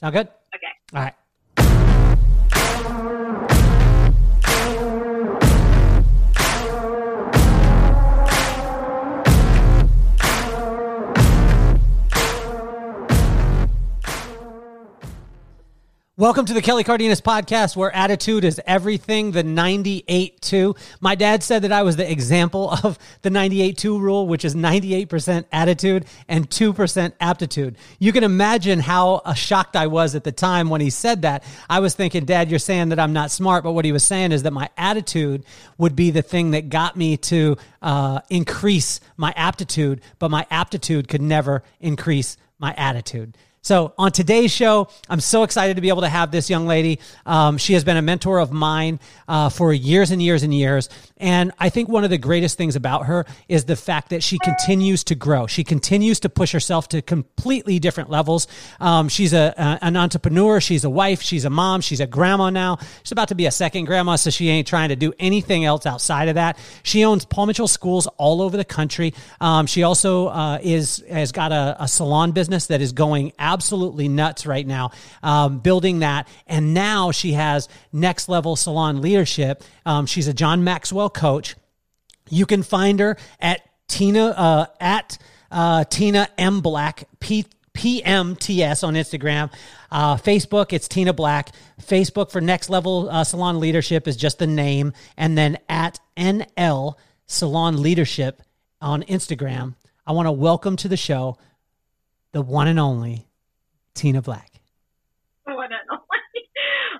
Sound good? Okay. All right. Welcome to the Kelly Cardenas podcast, where attitude is everything. The 98 2. My dad said that I was the example of the 98 2 rule, which is 98% attitude and 2% aptitude. You can imagine how uh, shocked I was at the time when he said that. I was thinking, Dad, you're saying that I'm not smart, but what he was saying is that my attitude would be the thing that got me to uh, increase my aptitude, but my aptitude could never increase my attitude. So, on today's show, I'm so excited to be able to have this young lady. Um, she has been a mentor of mine uh, for years and years and years. And I think one of the greatest things about her is the fact that she continues to grow. She continues to push herself to completely different levels. Um, she's a, a, an entrepreneur. She's a wife. She's a mom. She's a grandma now. She's about to be a second grandma, so she ain't trying to do anything else outside of that. She owns Paul Mitchell schools all over the country. Um, she also uh, is has got a, a salon business that is going absolutely absolutely nuts right now, um, building that. And now she has next level salon leadership. Um, she's a John Maxwell coach. You can find her at Tina uh, at uh, Tina M Black P. PMTS on Instagram. Uh, Facebook, it's Tina Black. Facebook for Next Level uh, Salon Leadership is just the name. And then at NL Salon Leadership on Instagram. I want to welcome to the show the one and only Tina Black.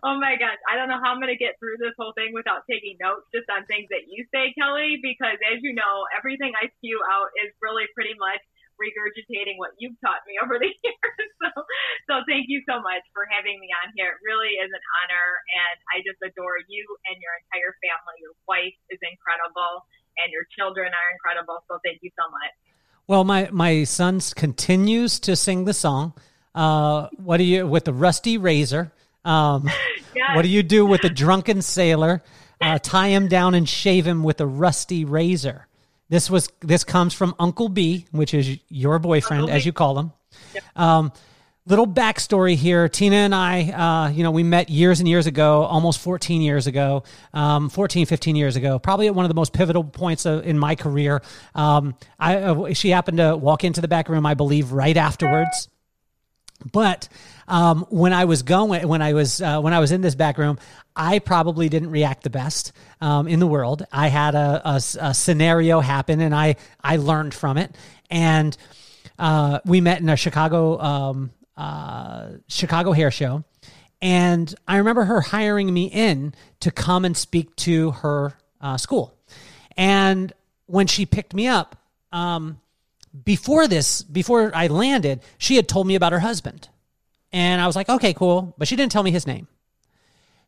Oh my gosh, I don't know how I'm going to get through this whole thing without taking notes just on things that you say, Kelly, because as you know, everything I spew out is really pretty much regurgitating what you've taught me over the years. So, so thank you so much for having me on here. It really is an honor, and I just adore you and your entire family. Your wife is incredible, and your children are incredible. So thank you so much. Well, my my son continues to sing the song. Uh, what do you with the rusty razor? Um, yes. What do you do with a drunken sailor? Uh, tie him down and shave him with a rusty razor. This was this comes from Uncle B, which is your boyfriend, as you call him. Yep. Um, little backstory here. Tina and I, uh, you know, we met years and years ago, almost 14 years ago, um, 14, 15 years ago, probably at one of the most pivotal points of, in my career. Um, I, uh, she happened to walk into the back room, I believe, right afterwards. But um, when I was going, when I was uh, when I was in this back room, I probably didn't react the best um, in the world. I had a, a, a, scenario happen, and I I learned from it. And uh, we met in a Chicago um, uh, Chicago hair show, and I remember her hiring me in to come and speak to her uh, school. And when she picked me up, um, before this, before I landed, she had told me about her husband. And I was like, okay, cool. But she didn't tell me his name.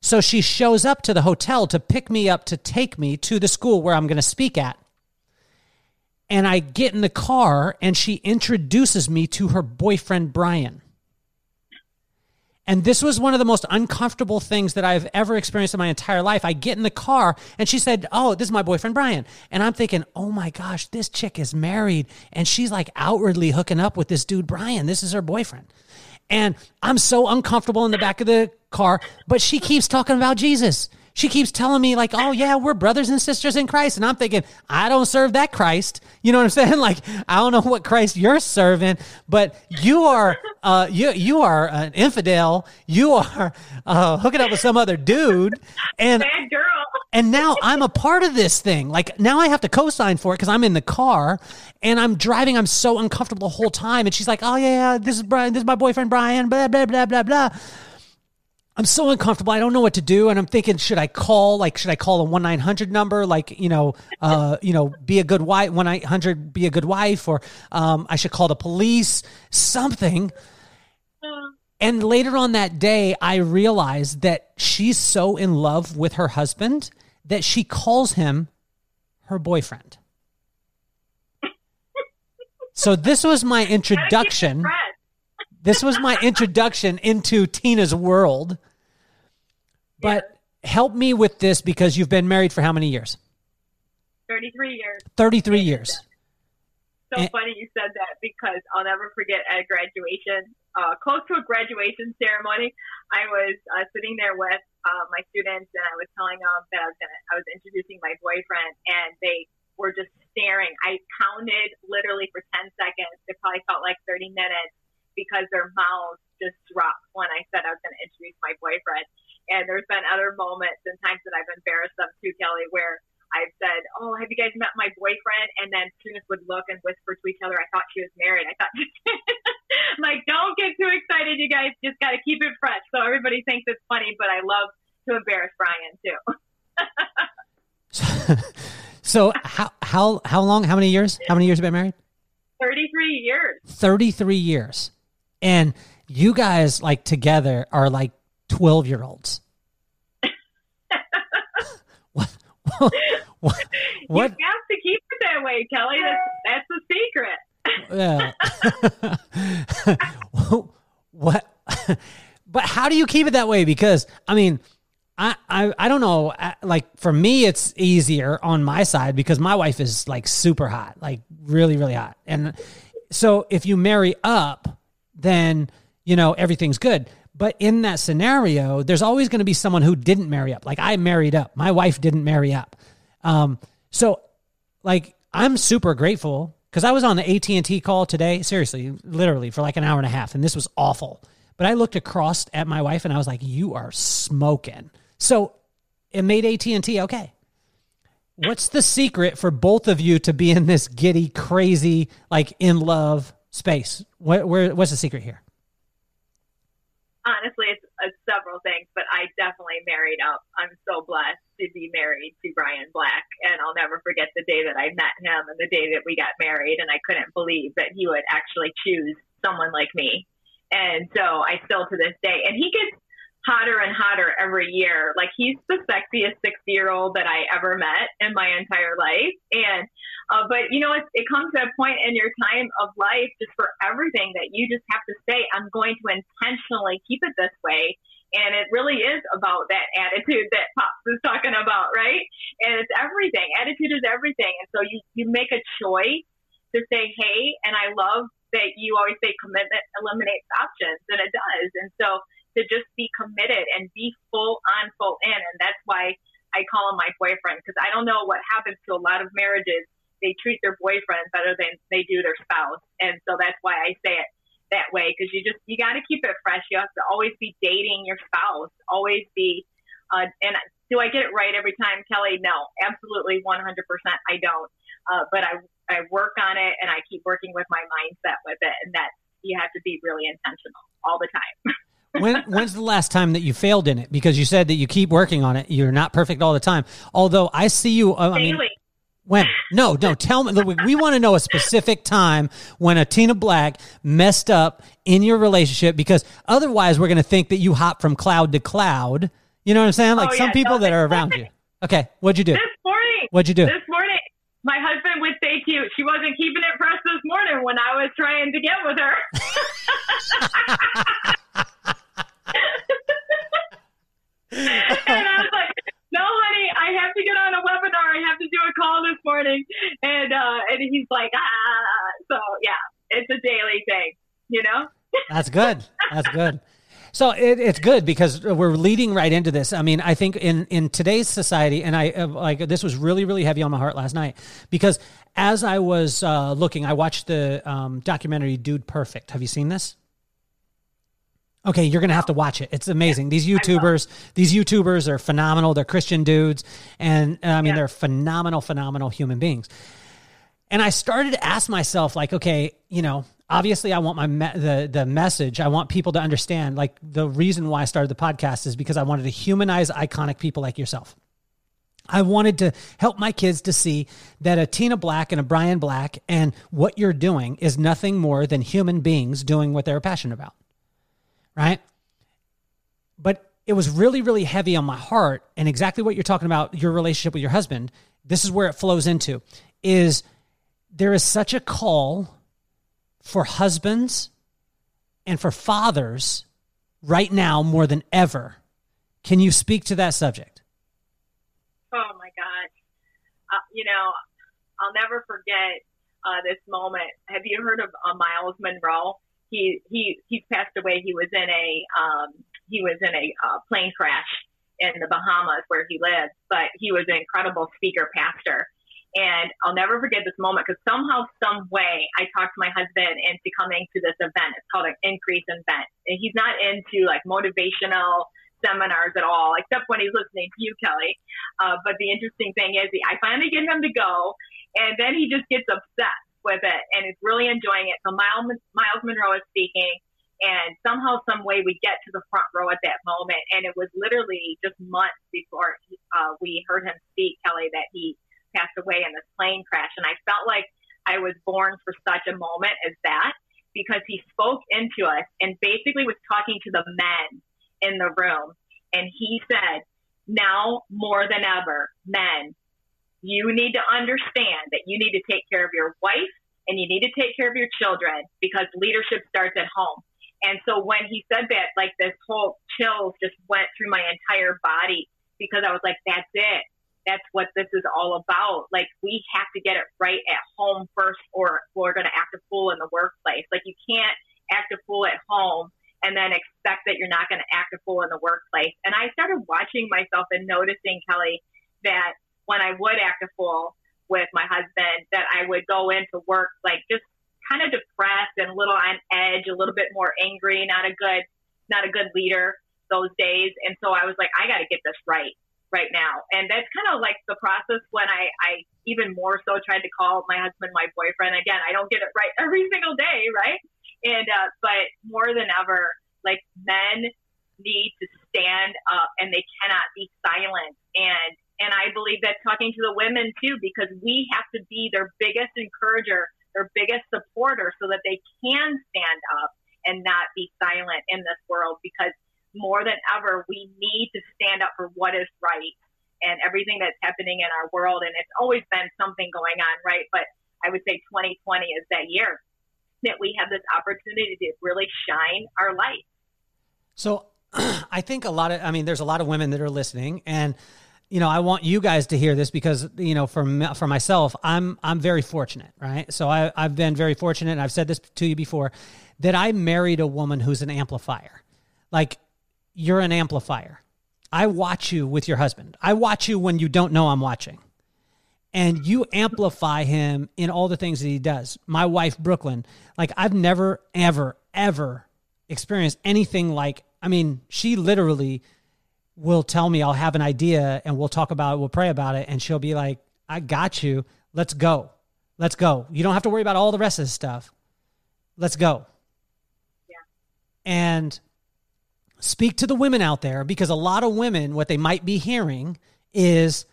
So she shows up to the hotel to pick me up to take me to the school where I'm going to speak at. And I get in the car and she introduces me to her boyfriend, Brian. And this was one of the most uncomfortable things that I've ever experienced in my entire life. I get in the car and she said, Oh, this is my boyfriend, Brian. And I'm thinking, Oh my gosh, this chick is married and she's like outwardly hooking up with this dude, Brian. This is her boyfriend. And I'm so uncomfortable in the back of the car, but she keeps talking about Jesus she keeps telling me like, "Oh yeah, we're brothers and sisters in Christ," and I'm thinking, I don't serve that Christ. You know what I'm saying? Like, I don't know what Christ you're serving, but you are, uh, you you are an infidel. You are uh, hooking up with some other dude, and Bad girl. And now I'm a part of this thing. Like now I have to co-sign for it because I'm in the car and I'm driving. I'm so uncomfortable the whole time. And she's like, "Oh yeah, this is Brian. This is my boyfriend Brian." Blah blah blah blah blah. I'm so uncomfortable. I don't know what to do, and I'm thinking, should I call? Like, should I call a one nine hundred number? Like, you know, uh, you know, be a good wife. One nine hundred, be a good wife, or um, I should call the police. Something. And later on that day, I realized that she's so in love with her husband that she calls him her boyfriend. so this was my introduction. This was my introduction into Tina's world but help me with this because you've been married for how many years? 33 years. 33 years. so and, funny you said that because I'll never forget at graduation, uh, close to a graduation ceremony, I was uh, sitting there with uh, my students and I was telling them that I was gonna, I was introducing my boyfriend and they were just staring. I counted literally for 10 seconds. It probably felt like 30 minutes because their mouths just dropped when I said I was going to introduce my boyfriend. And there's been other moments and times that I've embarrassed them too, Kelly, where I've said, "Oh, have you guys met my boyfriend?" And then students would look and whisper to each other, "I thought she was married." I thought, like, don't get too excited, you guys. Just got to keep it fresh. So everybody thinks it's funny, but I love to embarrass Brian too. so how how how long? How many years? How many years have you been married? Thirty three years. Thirty three years, and you guys like together are like twelve year olds. what, what? You have to keep it that way, Kelly. That's, that's the secret. Yeah. what? But how do you keep it that way? Because I mean, I, I I don't know. Like for me, it's easier on my side because my wife is like super hot, like really really hot, and so if you marry up, then you know everything's good. But in that scenario, there's always going to be someone who didn't marry up. Like I married up. My wife didn't marry up. Um, so like I'm super grateful because I was on the AT&T call today, seriously, literally for like an hour and a half, and this was awful. But I looked across at my wife and I was like, "You are smoking." So it made AT&T okay. What's the secret for both of you to be in this giddy, crazy, like in love space? Where, what's the secret here? Honestly, it's, it's several things, but I definitely married up. I'm so blessed to be married to Brian Black, and I'll never forget the day that I met him and the day that we got married, and I couldn't believe that he would actually choose someone like me. And so I still to this day, and he gets hotter and hotter every year. Like he's the sexiest 60 year old that I ever met in my entire life. And, uh, but you know, it, it comes to a point in your time of life just for everything that you just have to say, I'm going to intentionally keep it this way. And it really is about that attitude that Pops is talking about, right? And it's everything. Attitude is everything. And so you, you make a choice to say, hey, and I love that you always say commitment eliminates options, and it does. And so to just be committed and be full on, full in. And that's why I call him my boyfriend because I don't know what happens to a lot of marriages. They treat their boyfriend better than they do their spouse. And so that's why I say it that way because you just, you got to keep it fresh. You have to always be dating your spouse, always be, uh, and do I get it right every time, Kelly? No, absolutely 100% I don't. Uh, but I, I work on it and I keep working with my mindset with it. And that you have to be really intentional all the time. when, when's the last time that you failed in it? Because you said that you keep working on it. You're not perfect all the time. Although I see you. Uh, I mean, when? No, no. Tell me. We want to know a specific time when a Tina Black messed up in your relationship, because otherwise we're going to think that you hop from cloud to cloud. You know what I'm saying? Like oh, some people no, that are around you. Okay, what'd you do? This morning. What'd you do? This morning, my husband would say to you, she wasn't keeping it fresh this morning when I was trying to get with her. and I was like, no, honey, I have to get on a webinar. I have to do a call this morning. And, uh, and he's like, ah, so yeah, it's a daily thing, you know? That's good. That's good. So it, it's good because we're leading right into this. I mean, I think in in today's society, and I uh, like this was really really heavy on my heart last night because as I was uh, looking, I watched the um, documentary "Dude Perfect." Have you seen this? Okay, you're gonna have to watch it. It's amazing. These YouTubers, these YouTubers are phenomenal. They're Christian dudes, and I mean, yeah. they're phenomenal, phenomenal human beings. And I started to ask myself, like, okay, you know, obviously, I want my me- the the message. I want people to understand. Like, the reason why I started the podcast is because I wanted to humanize iconic people like yourself. I wanted to help my kids to see that a Tina Black and a Brian Black and what you're doing is nothing more than human beings doing what they're passionate about right? But it was really, really heavy on my heart. And exactly what you're talking about, your relationship with your husband, this is where it flows into is there is such a call for husbands and for fathers right now more than ever. Can you speak to that subject? Oh my gosh. Uh, you know, I'll never forget uh, this moment. Have you heard of uh, Myles Munroe? He he he's passed away. He was in a um, he was in a uh, plane crash in the Bahamas where he lived, but he was an incredible speaker pastor. And I'll never forget this moment because somehow, some way, I talked my husband into coming to this event. It's called an increase event. And he's not into like motivational seminars at all, except when he's listening to you, Kelly. Uh, but the interesting thing is, I finally get him to go, and then he just gets obsessed with it and is really enjoying it. So Miles, Myles Munroe is speaking, and somehow, some way, we get to the front row at that moment, and it was literally just months before uh, we heard him speak, Kelly, that he passed away in this plane crash, and I felt like I was born for such a moment as that because he spoke into us and basically was talking to the men in the room, and he said, "Now more than ever, men, you need to understand that you need to take care of your wife." And you need to take care of your children because leadership starts at home. And so when he said that, like this whole chill just went through my entire body because I was like, that's it. That's what this is all about. Like we have to get it right at home first or we're going to act a fool in the workplace. Like you can't act a fool at home and then expect that you're not going to act a fool in the workplace. And I started watching myself and noticing, Kelly, that when I would act a fool with my husband, that I would go into work like just kind of depressed and a little on edge, a little bit more angry, not a good, not a good leader those days. And so I was like, I got to get this right right now. And that's kind of like the process when I, I even more so tried to call my husband my boyfriend. Again, I don't get it right every single day, right? And, uh, but more than ever, like men need to stand up and they cannot be silent. And, and I believe that talking to the women too, because we have to be their biggest encourager their biggest supporter so that they can stand up and not be silent in this world because more than ever, we need to stand up for what is right and everything that's happening in our world. And it's always been something going on, right? But I would say 2020 is that year that we have this opportunity to really shine our light. So I think a lot of, I mean, there's a lot of women that are listening and you know, I want you guys to hear this because you know, for for myself, I'm I'm very fortunate, right? So I I've been very fortunate, and I've said this to you before, that I married a woman who's an amplifier. Like, you're an amplifier. I watch you with your husband. I watch you when you don't know I'm watching, and you amplify him in all the things that he does. My wife, Brooklyn, like I've never, ever, ever experienced anything like. I mean, she literally will tell me I'll have an idea and we'll talk about it, we'll pray about it, and she'll be like, I got you. Let's go. Let's go. You don't have to worry about all the rest of this stuff. Let's go. Yeah. And speak to the women out there because a lot of women, what they might be hearing is,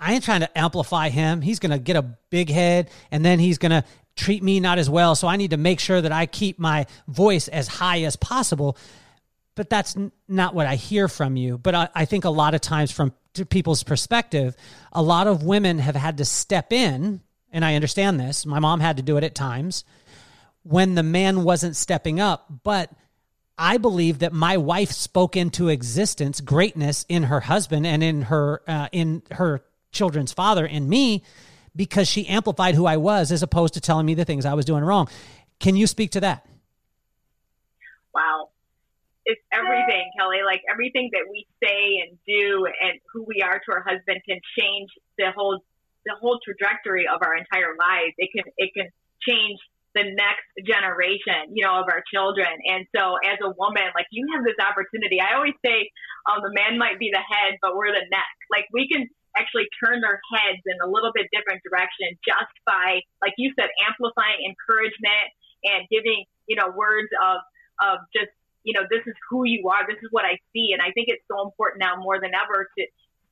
I ain't trying to amplify him. He's going to get a big head and then he's going to treat me not as well. So I need to make sure that I keep my voice as high as possible but that's n- not what I hear from you. But I, I think a lot of times, from people's perspective, a lot of women have had to step in, and I understand this. My mom had to do it at times when the man wasn't stepping up. But I believe that my wife spoke into existence greatness in her husband and in her uh, in her children's father and me because she amplified who I was as opposed to telling me the things I was doing wrong. Can you speak to that? Wow it's everything, Kelly. Like everything that we say and do and who we are to our husband can change the whole the whole trajectory of our entire lives. It can it can change the next generation, you know, of our children. And so as a woman, like you have this opportunity. I always say um, the man might be the head, but we're the neck. Like we can actually turn their heads in a little bit different direction just by, like you said, amplifying encouragement and giving, you know, words of, of just you know, this is who you are. This is what I see. And I think it's so important now more than ever to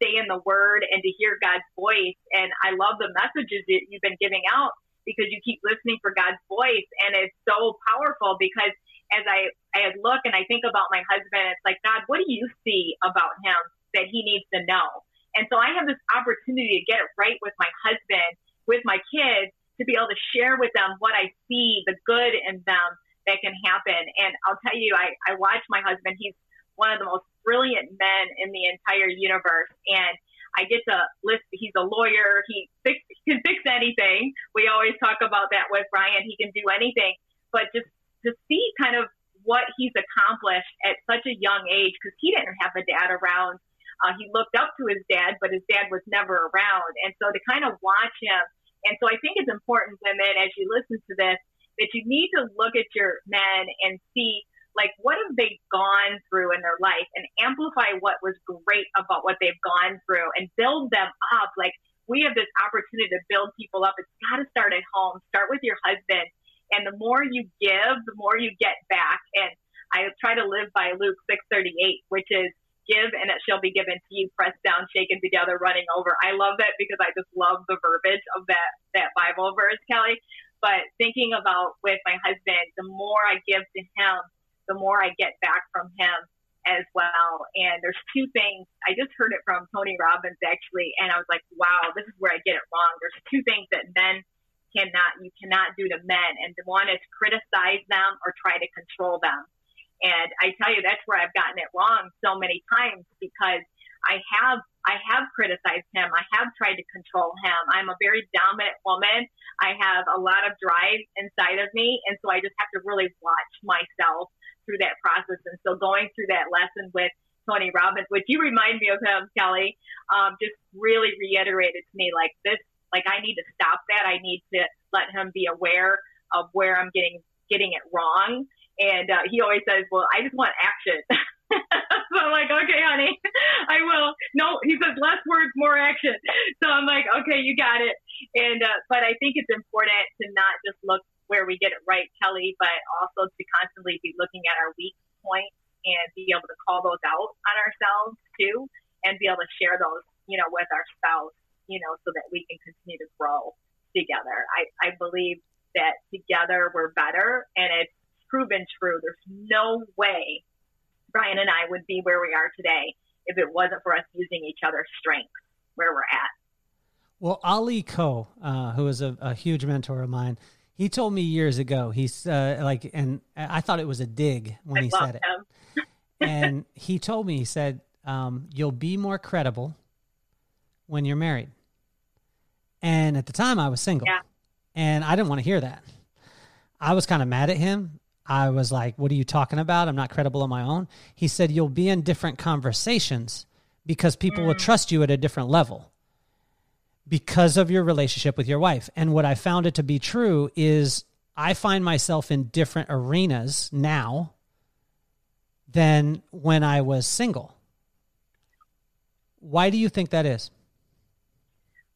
stay in the word and to hear God's voice. And I love the messages that you've been giving out because you keep listening for God's voice. And it's so powerful because as I, I look and I think about my husband, it's like, God, what do you see about him that he needs to know? And so I have this opportunity to get it right with my husband, with my kids, to be able to share with them what I see, the good in them, that can happen. And I'll tell you, I, I watch my husband. He's one of the most brilliant men in the entire universe. And I get to list. He's a lawyer. He fix, he can fix anything. We always talk about that with Brian. He can do anything. But just to see kind of what he's accomplished at such a young age, because he didn't have a dad around. Uh, he looked up to his dad, but his dad was never around. And so to kind of watch him, and so I think it's important, women, as you listen to this, that you need to look at your men and see like what have they gone through in their life and amplify what was great about what they've gone through and build them up. Like we have this opportunity to build people up. It's got to start at home. Start with your husband. And the more you give the more you get back. And i try to live by luke 638 which is give and it shall be given to you. Pressed down shaken together running over. I love that because i just love the verbiage of that that bible verse kelly but thinking about with my husband the more i give to him the more I get back from him as well. And there's two things. I just heard it from Tony Robbins actually, and I was like, wow, this is where I get it wrong. There's two things that men cannot, you cannot do to men. And one is criticize them or try to control them. And I tell you, that's where I've gotten it wrong so many times because I have I have criticized him. I have tried to control him. I'm a very dominant woman. I have a lot of drive inside of me, and so I just have to really watch myself through that process. And so going through that lesson with Tony Robbins, which you remind me of him, Kelly, um, just really reiterated to me like this, like I need to stop that. I need to let him be aware of where I'm getting getting it wrong. And uh, he always says, "Well, I just want action." so I'm like, "Okay, honey, I will." No, he says less words, more action. So I'm like, "Okay, you got it." And uh, but I think it's important to not just look where we get it right, Kelly, but also to constantly be looking at our weak points and be able to call those out on ourselves too, and be able to share those, you know, with our spouse, you know, so that we can continue to grow together. I, I believe that together we're better, and it's proven true. There's no way Brian and I would be where we are today if it wasn't for us using each other's strengths where we're at. Well, Ali Ko, uh, who is a, a huge mentor of mine, he told me years ago. He's uh, like, and I thought it was a dig when I he said it. and he told me, he said, um, "You'll be more credible when you're married." And at the time, I was single, yeah. and I didn't want to hear that. I was kind of mad at him. I was like, "What are you talking about? I'm not credible on my own." He said, "You'll be in different conversations because people mm. will trust you at a different level." because of your relationship with your wife. And what I found it to be true is I find myself in different arenas now than when I was single. Why do you think that is?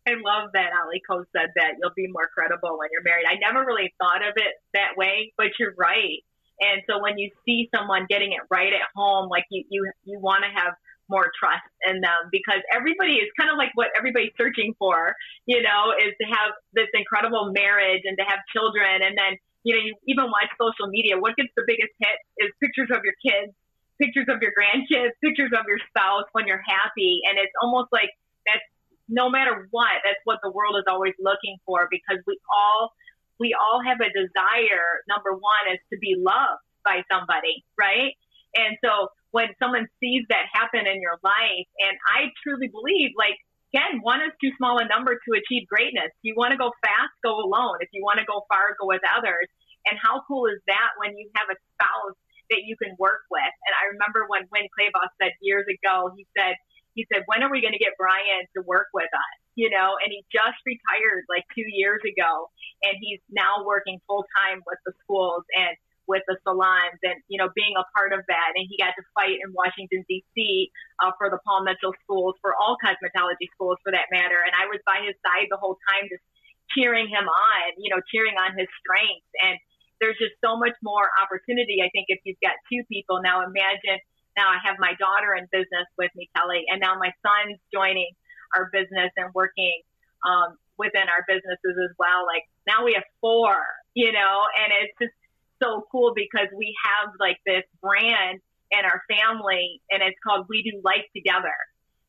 I love that Ali Ko said that you'll be more credible when you're married. I never really thought of it that way, but you're right. And so when you see someone getting it right at home, like you you you want to have more trust in them because everybody is kind of like what everybody's searching for, you know, is to have this incredible marriage and to have children. And then, you know, you even watch social media. What gets the biggest hit is pictures of your kids, pictures of your grandkids, pictures of your spouse when you're happy. And it's almost like that's no matter what, that's what the world is always looking for because we all, we all have a desire. Number one is to be loved by somebody, right? And so when someone sees that happen in your life, and I truly believe, like, again, one is too small a number to achieve greatness. If you want to go fast, go alone. If you want to go far, go with others. And how cool is that when you have a spouse that you can work with? And I remember when Winn Claybaugh said years ago, he said, he said, when are we going to get Brian to work with us? You know, and he just retired like two years ago, and he's now working full time with the schools. And with the salons and, you know, being a part of that. And he got to fight in Washington, D.C. Uh, for the Paul Mitchell schools, for all cosmetology schools for that matter. And I was by his side the whole time, just cheering him on, you know, cheering on his strengths. And there's just so much more opportunity. I think if you've got two people now, imagine now I have my daughter in business with me, Kelly, and now my son's joining our business and working um, within our businesses as well. Like now we have four, you know, and it's just so cool because we have like this brand in our family and it's called We Do Life Together.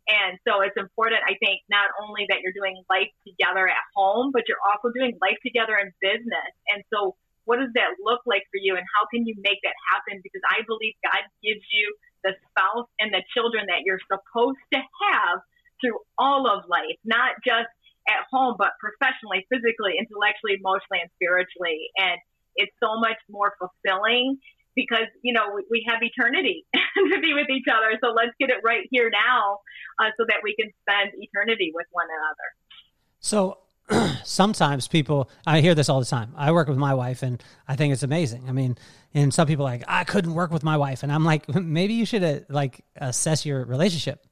And so it's important, I think, not only that you're doing life together at home, but you're also doing life together in business. And so what does that look like for you and how can you make that happen? Because I believe God gives you the spouse and the children that you're supposed to have through all of life, not just at home, but professionally, physically, intellectually, emotionally, and spiritually. And it's so much more fulfilling because you know we, we have eternity to be with each other. So let's get it right here now, uh, so that we can spend eternity with one another. So sometimes people, I hear this all the time. I work with my wife, and I think it's amazing. I mean, and some people like I couldn't work with my wife, and I'm like, maybe you should uh, like assess your relationship.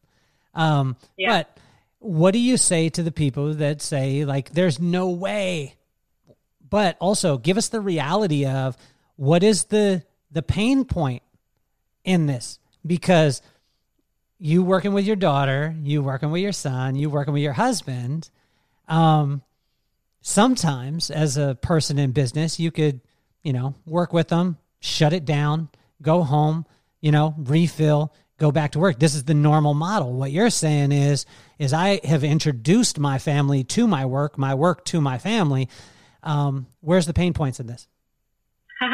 Um, yeah. But what do you say to the people that say like, there's no way? But also give us the reality of what is the the pain point in this because you working with your daughter, you working with your son, you working with your husband. Um, sometimes as a person in business, you could, you know, work with them, shut it down, go home, you know, refill, go back to work. This is the normal model. What you're saying is, is I have introduced my family to my work, my work to my family. Um, where's the pain points in this?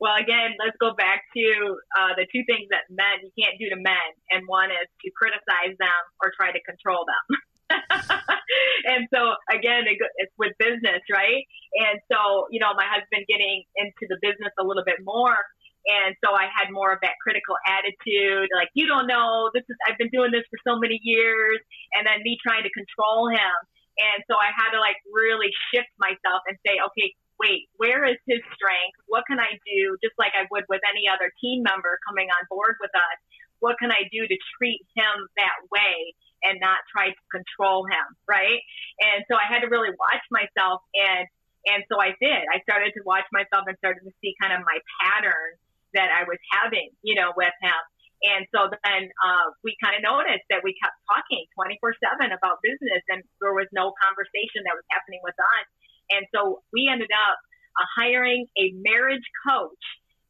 Well, again, let's go back to uh, the two things that men you can't do to men, and one is to criticize them or try to control them. and so again, it's with business, right? And so you know, my husband getting into the business a little bit more, and so I had more of that critical attitude, like you don't know, this is I've been doing this for so many years, and then me trying to control him. And so I had to like really shift myself and say, okay, wait, where is his strength? What can I do, just like I would with any other team member coming on board with us? What can I do to treat him that way and not try to control him, right? And so I had to really watch myself and and so I did. I started to watch myself and started to see kind of my pattern that I was having, you know, with him. And so then uh, we kind of noticed that we kept talking 24 7 about business, and there was no conversation that was happening with us. And so we ended up uh, hiring a marriage coach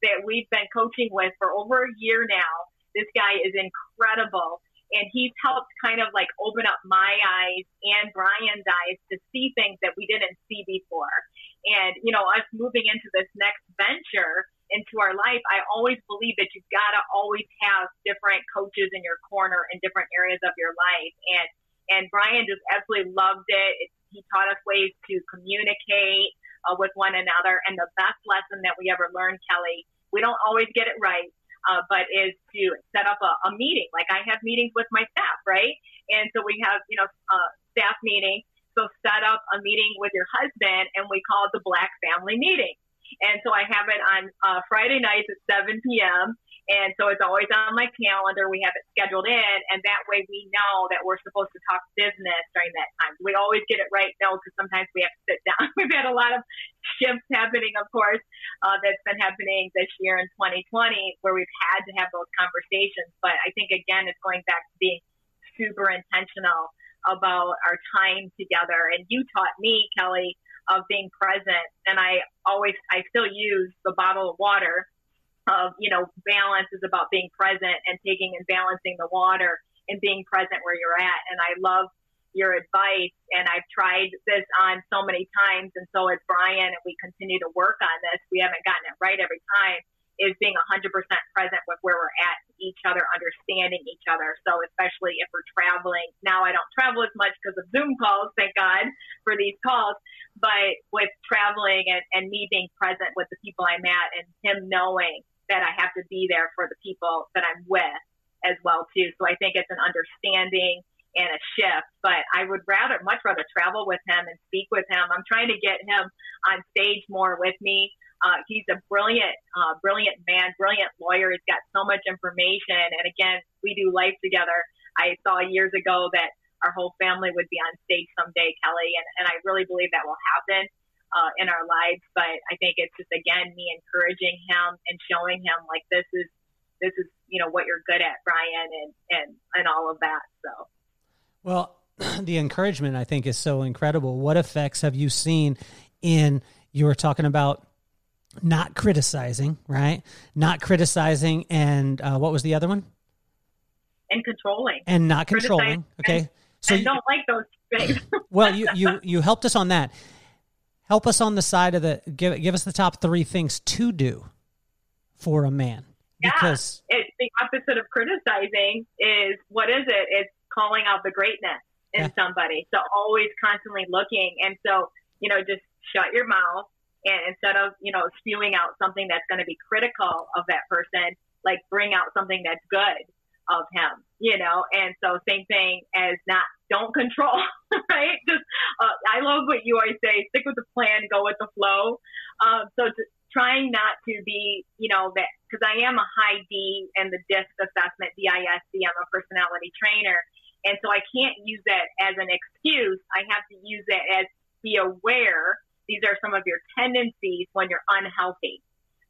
that we've been coaching with for over a year now. This guy is incredible. And he's helped kind of like open up my eyes and Brian's eyes to see things that we didn't see before. And, you know, us moving into this next venture into our life, I always believe that you've got to always have different coaches in your corner in different areas of your life. And, and Brian just absolutely loved it. It's he taught us ways to communicate uh, with one another. And the best lesson that we ever learned, Kelly, we don't always get it right, uh, but is to set up a, a meeting. Like I have meetings with my staff, right? And so we have, you know, uh, staff meeting. So set up a meeting with your husband, and we call it the Black Family Meeting. And so I have it on uh, Friday nights at 7 p.m. And so it's always on my calendar. We have it scheduled in, and that way we know that we're supposed to talk business during that time. We always get it right, though, because sometimes we have to sit down. We've had a lot of shifts happening, of course, uh, that's been happening this year in 2020 where we've had to have those conversations. But I think, again, it's going back to being super intentional about our time together. And you taught me, Kelly, of being present. And I always, I still use the bottle of water of, you know, balance is about being present and taking and balancing the water and being present where you're at. And I love your advice and I've tried this on so many times and so has Brian and we continue to work on this. We haven't gotten it right every time is being 100% present with where we're at each other, understanding each other. So especially if we're traveling, now I don't travel as much because of Zoom calls, thank God for these calls, but with traveling and, and me being present with the people I'm at and him knowing that I have to be there for the people that I'm with as well too. So I think it's an understanding and a shift. But I would rather, much rather, travel with him and speak with him. I'm trying to get him on stage more with me. Uh, he's a brilliant, uh, brilliant man, brilliant lawyer. He's got so much information. And again, we do life together. I saw years ago that our whole family would be on stage someday, Kelly, and, and I really believe that will happen uh, in our lives. But I think it's just again me encouraging him and showing him like this is this is you know what you're good at, Brian, and and and all of that. So, well, the encouragement I think is so incredible. What effects have you seen in? You were talking about not criticizing, right? Not criticizing, and uh, what was the other one? And controlling. And not controlling. Okay. And, so and you, don't like those things. well, you you you helped us on that help us on the side of the give give us the top three things to do for a man because yeah, it, the opposite of criticizing is what is it it's calling out the greatness in yeah. somebody. So always constantly looking. And so, you know, just shut your mouth and instead of, you know, spewing out something that's going to be critical of that person, like bring out something that's good of him, you know? And so same thing as not, don't control, right? Just, uh, I love what you always say, stick with the plan, go with the flow. Um, so trying not to be, you know, that, cause I am a high D in the DISC assessment, D-I-S-C, I'm a personality trainer. And so I can't use that as an excuse. I have to use it as be aware. These are some of your tendencies when you're unhealthy.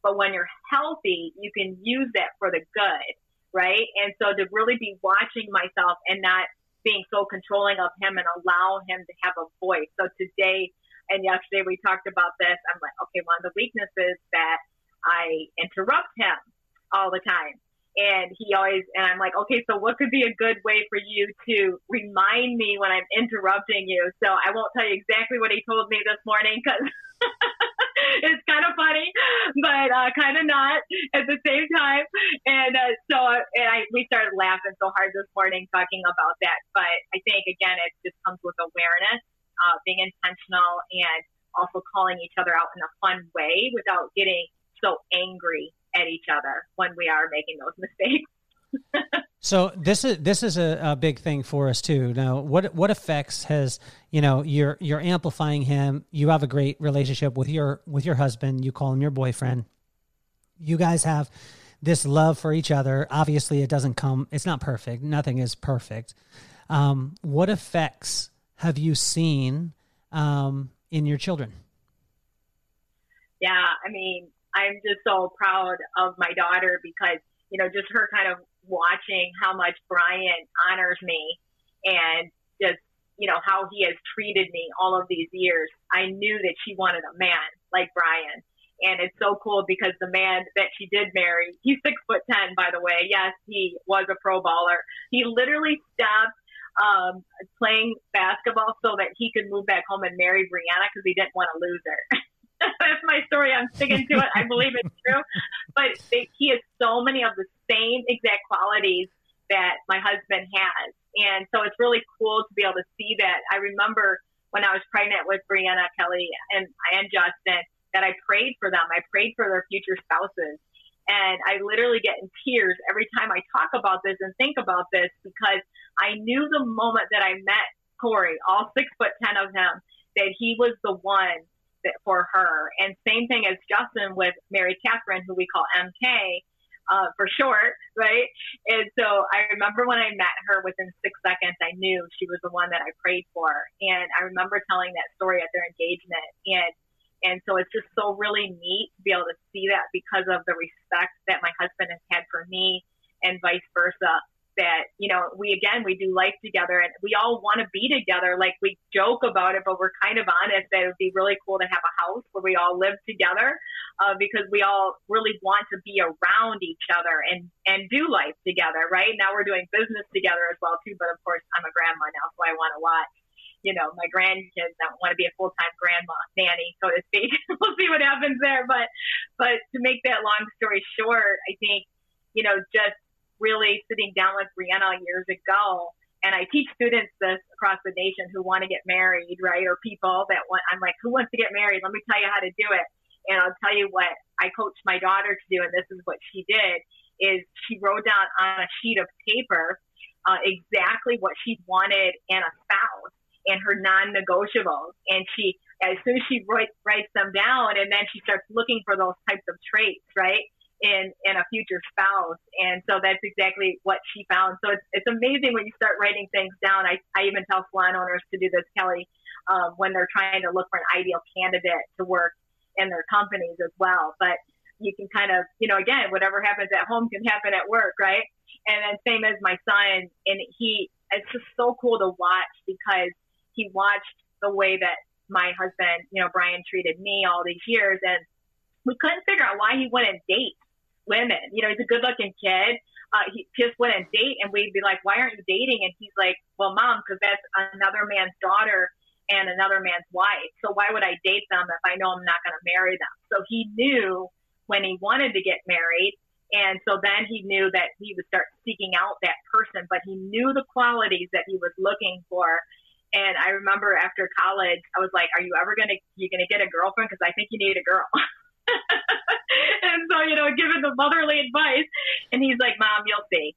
But when you're healthy, you can use that for the good, right? And so to really be watching myself and not being so controlling of him and allow him to have a voice. So today and yesterday we talked about this. I'm like, okay, one of the weaknesses that I interrupt him all the time. And he always, and I'm like, okay, so what could be a good way for you to remind me when I'm interrupting you? So I won't tell you exactly what he told me this morning because it's kind of funny, but uh, kind of not at the same time. And uh, so, and I we started laughing so hard this morning talking about that. But I think again, it just comes with awareness, uh, being intentional, and also calling each other out in a fun way without getting so angry at each other when we are making those mistakes. so this is this is a, a, big thing for us too. Now, what what effects has you know you're you're amplifying him? You have a great relationship with your with your husband. You call him your boyfriend. You guys have this love for each other. Obviously, it doesn't come. It's not perfect. Nothing is perfect. Um, what effects have you seen um, in your children? Yeah, I mean, I'm just so proud of my daughter because, you know, just her kind of watching how much Brian honors me and just, you know, how he has treated me all of these years. I knew that she wanted a man like Brian. And it's so cool because the man that she did marry, he's six foot ten, by the way. Yes, he was a pro baller. He literally stopped um, playing basketball so that he could move back home and marry Brianna because he didn't want to lose her. That's my story. I'm sticking to it. I believe it's true. But they, he has so many of the same exact qualities that my husband has. And so it's really cool to be able to see that. I remember when I was pregnant with Brianna Kelly and, and Justin that I prayed for them. I prayed for their future spouses. And I literally get in tears every time I talk about this and think about this because I knew the moment that I met Corey, all six foot ten of him, that he was the one for her. And same thing as Justin with Mary Catherine, who we call MK uh, for short, right? And so I remember when I met her within six seconds, I knew she was the one that I prayed for. And I remember telling that story at their engagement. And and so it's just so really neat to be able to see that because of the respect that my husband has had for me and vice versa that, you know, we again, we do life together and we all want to be together. Like we joke about it, but we're kind of honest that it would be really cool to have a house where we all live together uh, because we all really want to be around each other and, and do life together, right? Now we're doing business together as well, too. But of course, I'm a grandma now, so I want to watch you know, my grandkids that want to be a full time grandma nanny, so to speak. we'll see what happens there. But but to make that long story short, I think, you know, just really sitting down with Brianna years ago. And I teach students this across the nation who want to get married, right? Or people that want, I'm like, who wants to get married? Let me tell you how to do it. And I'll tell you what I coached my daughter to do. And this is what she did is she wrote down on a sheet of paper uh, exactly what she wanted in a spouse and her non-negotiables. And she, as soon as she write, writes them down, and then she starts looking for those types of traits, right? In in a future spouse. And so that's exactly what she found. So it's it's amazing when you start writing things down. I, I even tell salon owners to do this, Kelly, um, when they're trying to look for an ideal candidate to work in their companies as well. But you can kind of, you know, again, whatever happens at home can happen at work, right? And then same as my son, and he, it's just so cool to watch because he watched the way that my husband, you know, Brian treated me all these years, and we couldn't figure out why he wouldn't date women. You know, he's a good looking kid. Uh, he just went and date, and we'd be like, "Why aren't you dating?" And he's like, "Well, mom, because that's another man's daughter and another man's wife. So why would I date them if I know I'm not going to marry them?" So he knew when he wanted to get married, and so then he knew that he would start seeking out that person, but he knew the qualities that he was looking for. And I remember after college, I was like, "Are you ever gonna you gonna get a girlfriend? Because I think you need a girl." and so, you know, giving the motherly advice, and he's like, "Mom, you'll see,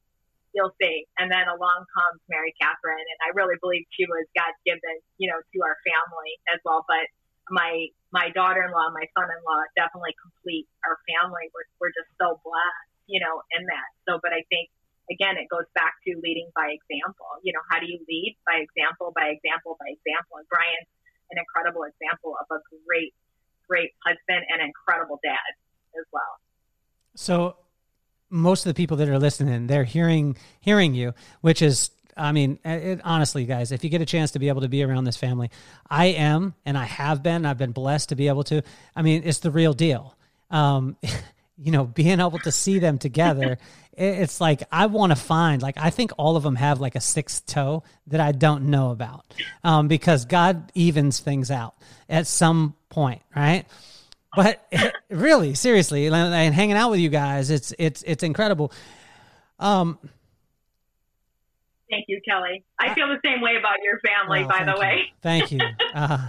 you'll see." And then along comes Mary Catherine, and I really believe she was God given, you know, to our family as well. But my my daughter-in-law, my son-in-law, definitely complete our family. We're we're just so blessed, you know, in that. So, but I think again, it goes back to leading by example. You know, how do you lead by example, by example, by example? And Brian's an incredible example of a great, great husband and incredible dad as well. So, most of the people that are listening, they're hearing hearing you, which is I mean, it, honestly, guys, if you get a chance to be able to be around this family, I am, and I have been. I've been blessed to be able to. I mean, it's the real deal. Um, you know, being able to see them together, it's like I want to find. Like I think all of them have like a sixth toe that I don't know about, um, because God evens things out at some point, right? But really, seriously, and hanging out with you guys, it's it's it's incredible. Um, Thank you, Kelly. I feel the same way about your family, by the way. You. Thank you. Uh,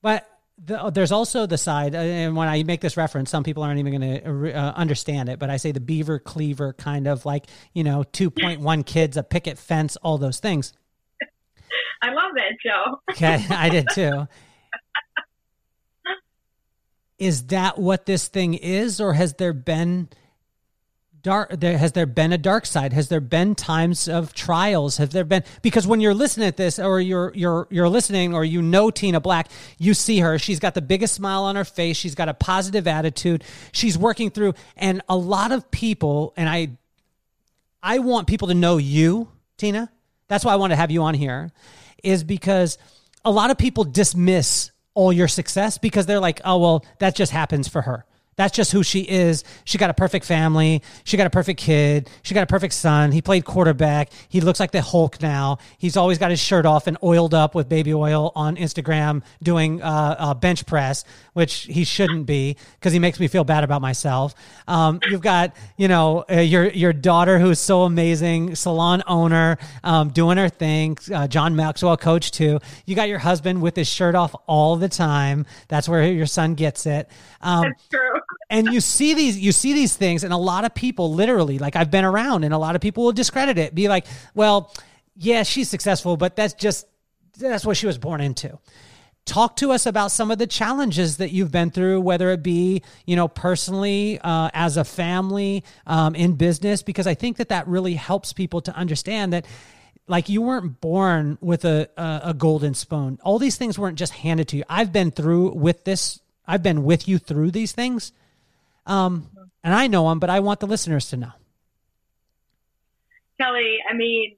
but the, there's also the side, uh, and when I make this reference, some people aren't even going to uh, understand it, but I say the beaver cleaver kind of like, you know, 2.1 kids, a picket fence, all those things. I love that show. okay, I did too. Is that what this thing is, or has there been dark there has there been a dark side? Has there been times of trials? Have there been because when you're listening at this or you're you're you're listening or you know Tina Black you see her. She's got the biggest smile on her face. She's got a positive attitude. She's working through and a lot of people and I I want people to know you Tina. That's why I want to have you on here is because a lot of people dismiss all your success because they're like oh well that just happens for her that's just who she is. She got a perfect family. She got a perfect kid. She got a perfect son. He played quarterback. He looks like the Hulk now. He's always got his shirt off and oiled up with baby oil on Instagram doing uh, uh, bench press, which he shouldn't be because he makes me feel bad about myself. Um, you've got, you know, uh, your your daughter who's so amazing, salon owner, um, doing her thing. Uh, John Maxwell coach too. You got your husband with his shirt off all the time. That's where your son gets it. Um, That's true and you see these you see these things and a lot of people literally like I've been around and a lot of people will discredit it. Be like well yeah she's successful but that's just that's what she was born into. Talk to us about some of the challenges that you've been through whether it be you know personally uh, as a family um, in business because i think that that really helps people to understand that like you weren't born with a, a, a golden spoon. All these things weren't just handed to you. I've been through with this i've been with you through these things um, and I know them, but I want the listeners to know. Kelly, I mean,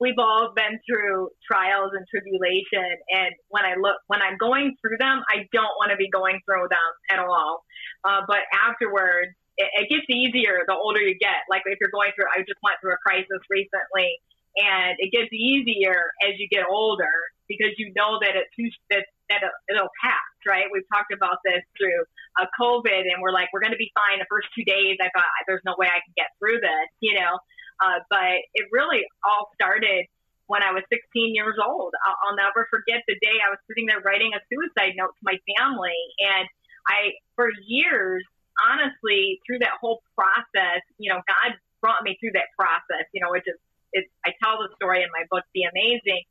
we've all been through trials and tribulation, and when I look, when I'm going through them, I don't want to be going through them at all. Uh, but afterwards, it, it gets easier the older you get. Like if you're going through, I just went through a crisis recently, and it gets easier as you get older because you know that it's that, that it'll pass right? We've talked about this through uh, COVID, and we're like, we're going to be fine. The first two days, I thought there's no way I can get through this, you know. Uh, but it really all started when I was 16 years old. I'll, I'll never forget the day I was sitting there writing a suicide note to my family, and I, for years, honestly, through that whole process, you know, God brought me through that process, you know, which is, it's, I tell the story in my book, Be Amazing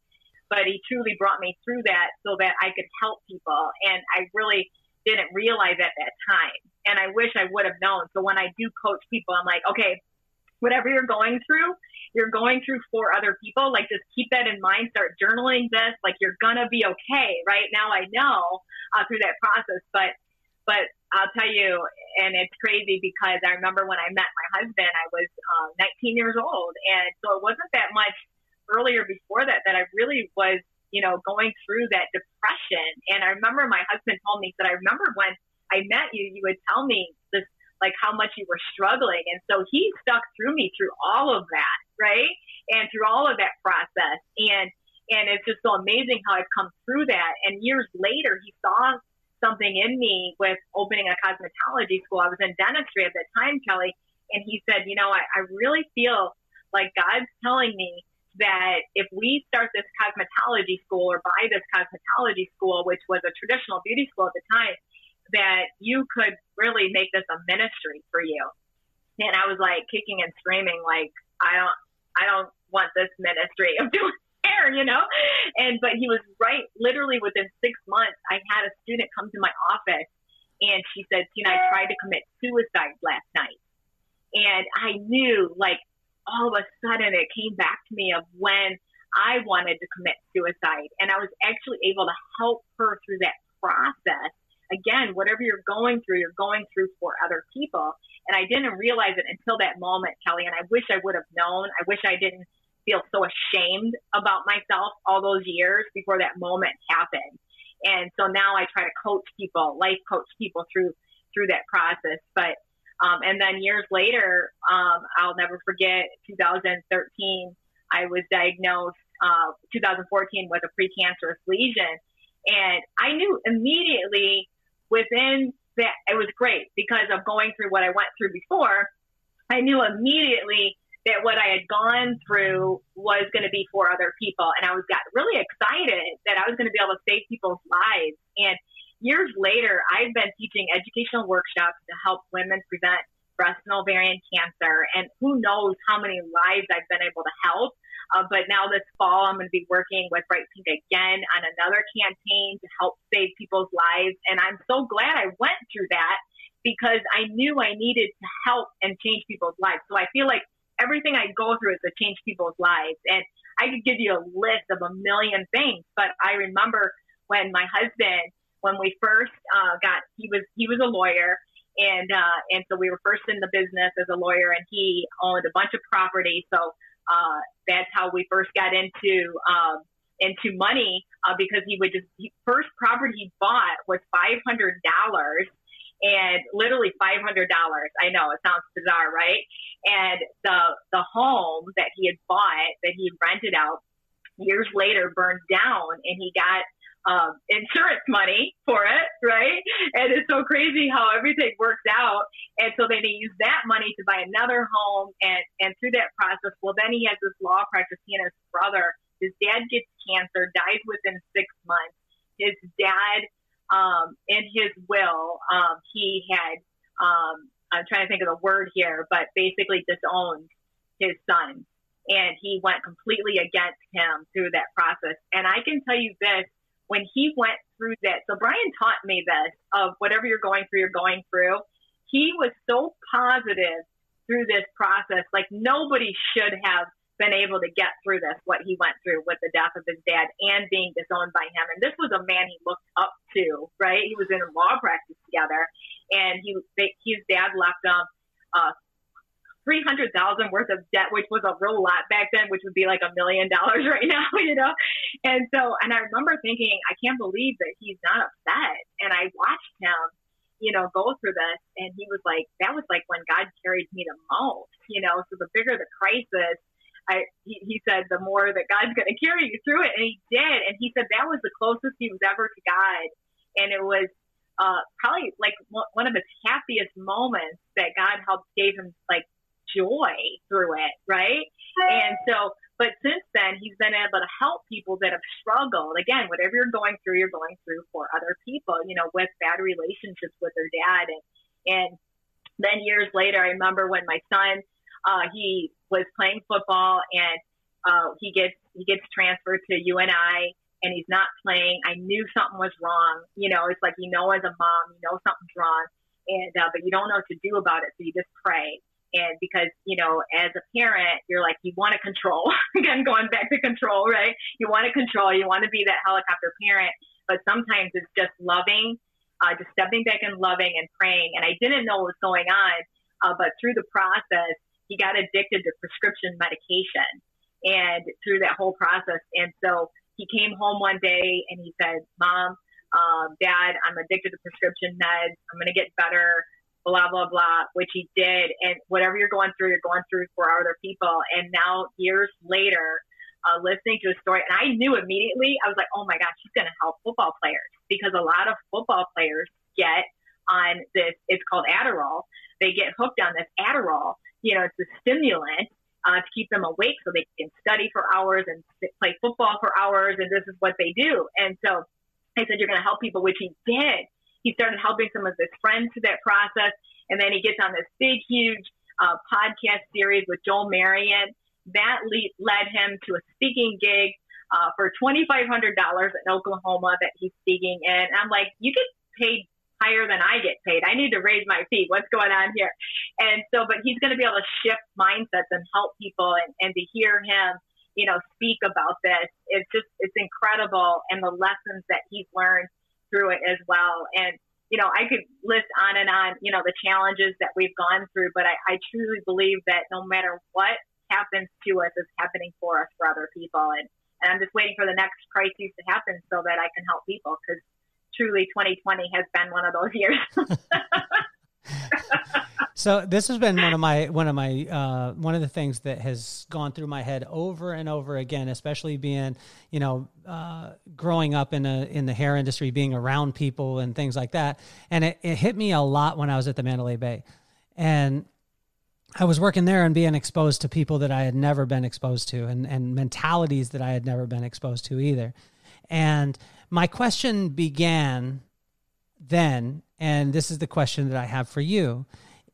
but he truly brought me through that so that I could help people. And I really didn't realize at that time. And I wish I would have known. So when I do coach people, I'm like, okay, whatever you're going through, you're going through for other people. Like just keep that in mind. Start journaling this. Like you're gonna be okay. Right now, I know uh, through that process, but but I'll tell you, and it's crazy because I remember when I met my husband, I was uh, 19 years old, and so it wasn't that much earlier before that that I really was, you know, going through that depression. And I remember my husband told me that I remember when I met you, you would tell me this, like how much you were struggling. And so he stuck through me through all of that, right? And through all of that process. And, and it's just so amazing how I've come through that. And years later, he saw something in me with opening a cosmetology school. I was in dentistry at that time, Kelly. And he said, you know, I, I really feel like God's telling me that if we start this cosmetology school or buy this cosmetology school, which was a traditional beauty school at the time, that you could really make this a ministry for you. And I was like kicking and screaming, like, I don't, I don't want this ministry of doing hair, you know? And, but he was right. Literally within six months, I had a student come to my office and she said, Tina, I tried to commit suicide last night. And I knew, like, all of a sudden it came back to me of when I wanted to commit suicide. And I was actually able to help her through that process. Again, whatever you're going through, you're going through for other people. And I didn't realize it until that moment, Kelly. And I wish I would have known. I wish I didn't feel so ashamed about myself all those years before that moment happened. And so now I try to coach people, life coach people through through that process. But um, and then years later, um, I'll never forget 2013, I was diagnosed, uh, 2014 with a precancerous lesion. And I knew immediately within that, it was great because of going through what I went through before. I knew immediately that what I had gone through was going to be for other people. And I was got really excited that I was going to be able to save people's lives. And years later, I've been teaching educational workshops to help women prevent breast and ovarian cancer. And who knows how many lives I've been able to help. Uh, but now this fall, I'm going to be working with Bright Pink again on another campaign to help save people's lives. And I'm so glad I went through that because I knew I needed to help and change people's lives. So I feel like everything I go through is to change people's lives. And I could give you a list of a million things, but I remember when my husband when we first uh, got he was he was a lawyer and uh, and so we were first in the business as a lawyer and he owned a bunch of property so uh, that's how we first got into um, into money uh, because he would just he, first property he bought was five hundred dollars and literally five hundred dollars. I know it sounds bizarre, right? And the the home that he had bought that he rented out years later burned down, and he got um, insurance money for it, right? And it's so crazy how everything works out. And so then he used that money to buy another home. And, and through that process, well, then he has this law practice. He and his brother, his dad gets cancer, dies within six months. His dad, um, in his will, um, he had, um, I'm trying to think of the word here, but basically disowned his son. And he went completely against him through that process. And I can tell you this when he went through that, so Brian taught me this of whatever you're going through, you're going through. He was so positive through this process. Like nobody should have been able to get through this, what he went through with the death of his dad and being disowned by him. And this was a man he looked up to, right? He was in a law practice together and he, his dad left him, uh, three hundred thousand worth of debt, which was a real lot back then, which would be like a million dollars right now, you know. And so, and I remember thinking, I can't believe that he's not upset. And I watched him, you know, go through this, and he was like, that was like when God carried me the most, you know. So the bigger the crisis. I, he, he said the more that God's going to carry you through it, and he did. And he said that was the closest he was ever to God, and it was uh, probably like one of his happiest moments that God helped gave him like joy through it, right? And so, but since then, he's been able to help people that have struggled. Again, whatever you're going through, you're going through for other people, you know, with bad relationships with their dad. And, and then years later, I remember when my son, uh, he was playing football and, uh, he gets, he gets transferred to UNI and he's not playing. I knew something was wrong. You know, it's like, you know, as a mom, you know, something's wrong and, uh, but you don't know what to do about it. So you just pray. And because, you know, as a parent, you're like, you want to control. Again, going back to control, right? You want to control. You want to be that helicopter parent. But sometimes it's just loving, uh, just stepping back and loving and praying. And I didn't know what was going on. Uh, but through the process, he got addicted to prescription medication and through that whole process. And so he came home one day and he said, Mom, um, Dad, I'm addicted to prescription meds. I'm going to get better blah blah blah, which he did. And whatever you're going through, you're going through for other people. And now years later, uh, listening to his story, and I knew immediately, I was like, oh my gosh, he's going to help football players because a lot of football players get on this. It's called Adderall. They get hooked on this Adderall. You know, it's a stimulant. uh, to keep them awake so they can study for hours and play football for hours. And this is what they do. And so I said, you're going to help people, which he did. He started helping some of his friends through that process. And then he gets on this big, huge uh, podcast series with Joel Marion. That le- led him to a speaking gig uh, for $2,500 in Oklahoma that he's speaking in. And I'm like, you get paid higher than I get paid. I need to raise my fee. What's going on here? And so, but he's going to be able to shift mindsets and help people and, and to hear him, you know, speak about this. It's just, it's incredible. And the lessons that he's learned through it as well. And, you know, I could list on and on, you know, the challenges that we've gone through, but I, I truly believe that no matter what happens to us is happening for us for other people. And, and I'm just waiting for the next crisis to happen so that I can help people because truly 2020 has been one of those years. so this has been one of my one of my uh, one of the things that has gone through my head over and over again, especially being you know uh, growing up in a in the hair industry, being around people and things like that, and it, it hit me a lot when I was at the Mandalay Bay, and I was working there and being exposed to people that I had never been exposed to, and and mentalities that I had never been exposed to either, and my question began then, and this is the question that I have for you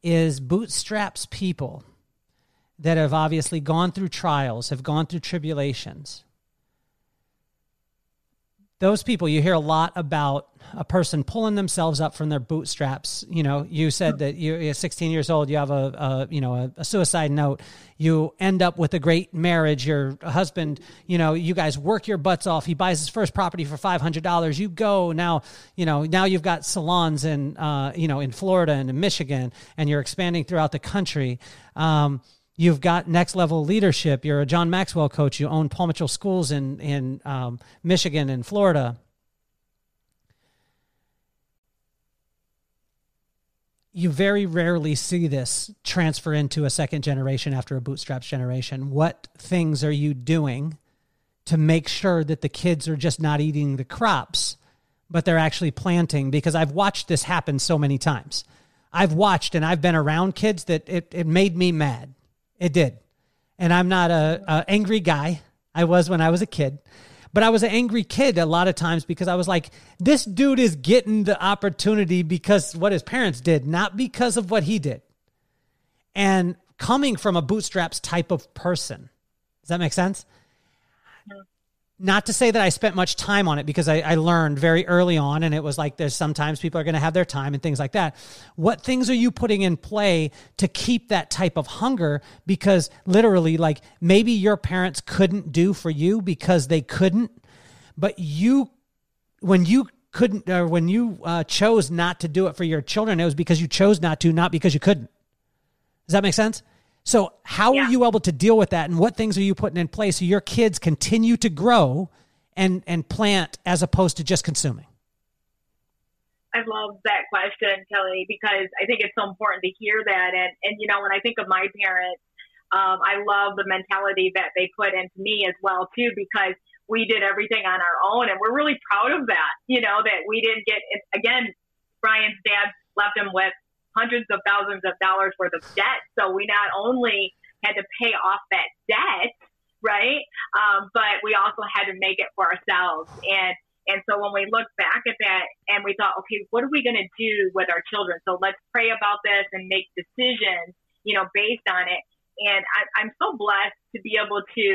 is bootstraps people that have obviously gone through trials, have gone through tribulations, those people you hear a lot about a person pulling themselves up from their bootstraps. You know you said that you're 16 years old you have a, a you know a, a, suicide note. You end up with a great marriage your husband you know you guys work your butts off he buys his first property for $500 you go now you know now you've got salons in uh, you know in florida and in michigan and you're expanding throughout the country. Um, You've got next level leadership. You're a John Maxwell coach. You own Paul Mitchell schools in in um, Michigan and Florida. You very rarely see this transfer into a second generation after a bootstraps generation. What things are you doing to make sure that the kids are just not eating the crops, but they're actually planting? Because I've watched this happen so many times. I've watched and I've been around kids that it, it made me mad it did. And I'm not a, a angry guy. I was when I was a kid. But I was an angry kid a lot of times because I was like, this dude is getting the opportunity because what his parents did, not because of what he did. And coming from a bootstraps type of person, does that make sense? Not to say that I spent much time on it because I, I, learned very early on, and it was like there's sometimes people are going to have their time and things like that. What things are you putting in play to keep that type of hunger? Because literally, like maybe your parents couldn't do for you because they couldn't, but you, when you couldn't, or when you uh, chose not to do it for your children, it was because you chose not to, not because you couldn't. Does that make sense? So, how yeah. are you able to deal with that, and what things are you putting in place so your kids continue to grow and and plant as opposed to just consuming? I love that question, Kelly, because I think it's so important to hear that. And and you know, when I think of my parents, um, I love the mentality that they put into me as well too, because we did everything on our own, and we're really proud of that. You know, that we didn't get again. Brian's dad left him with hundreds of thousands of dollars worth of debt. So we not only had to pay off that debt, right? Um, but we also had to make it for ourselves. And and so when we look back at that and we thought, okay, what are we going to do with our children? So let's pray about this and make decisions, you know, based on it. And I, I'm so blessed to be able to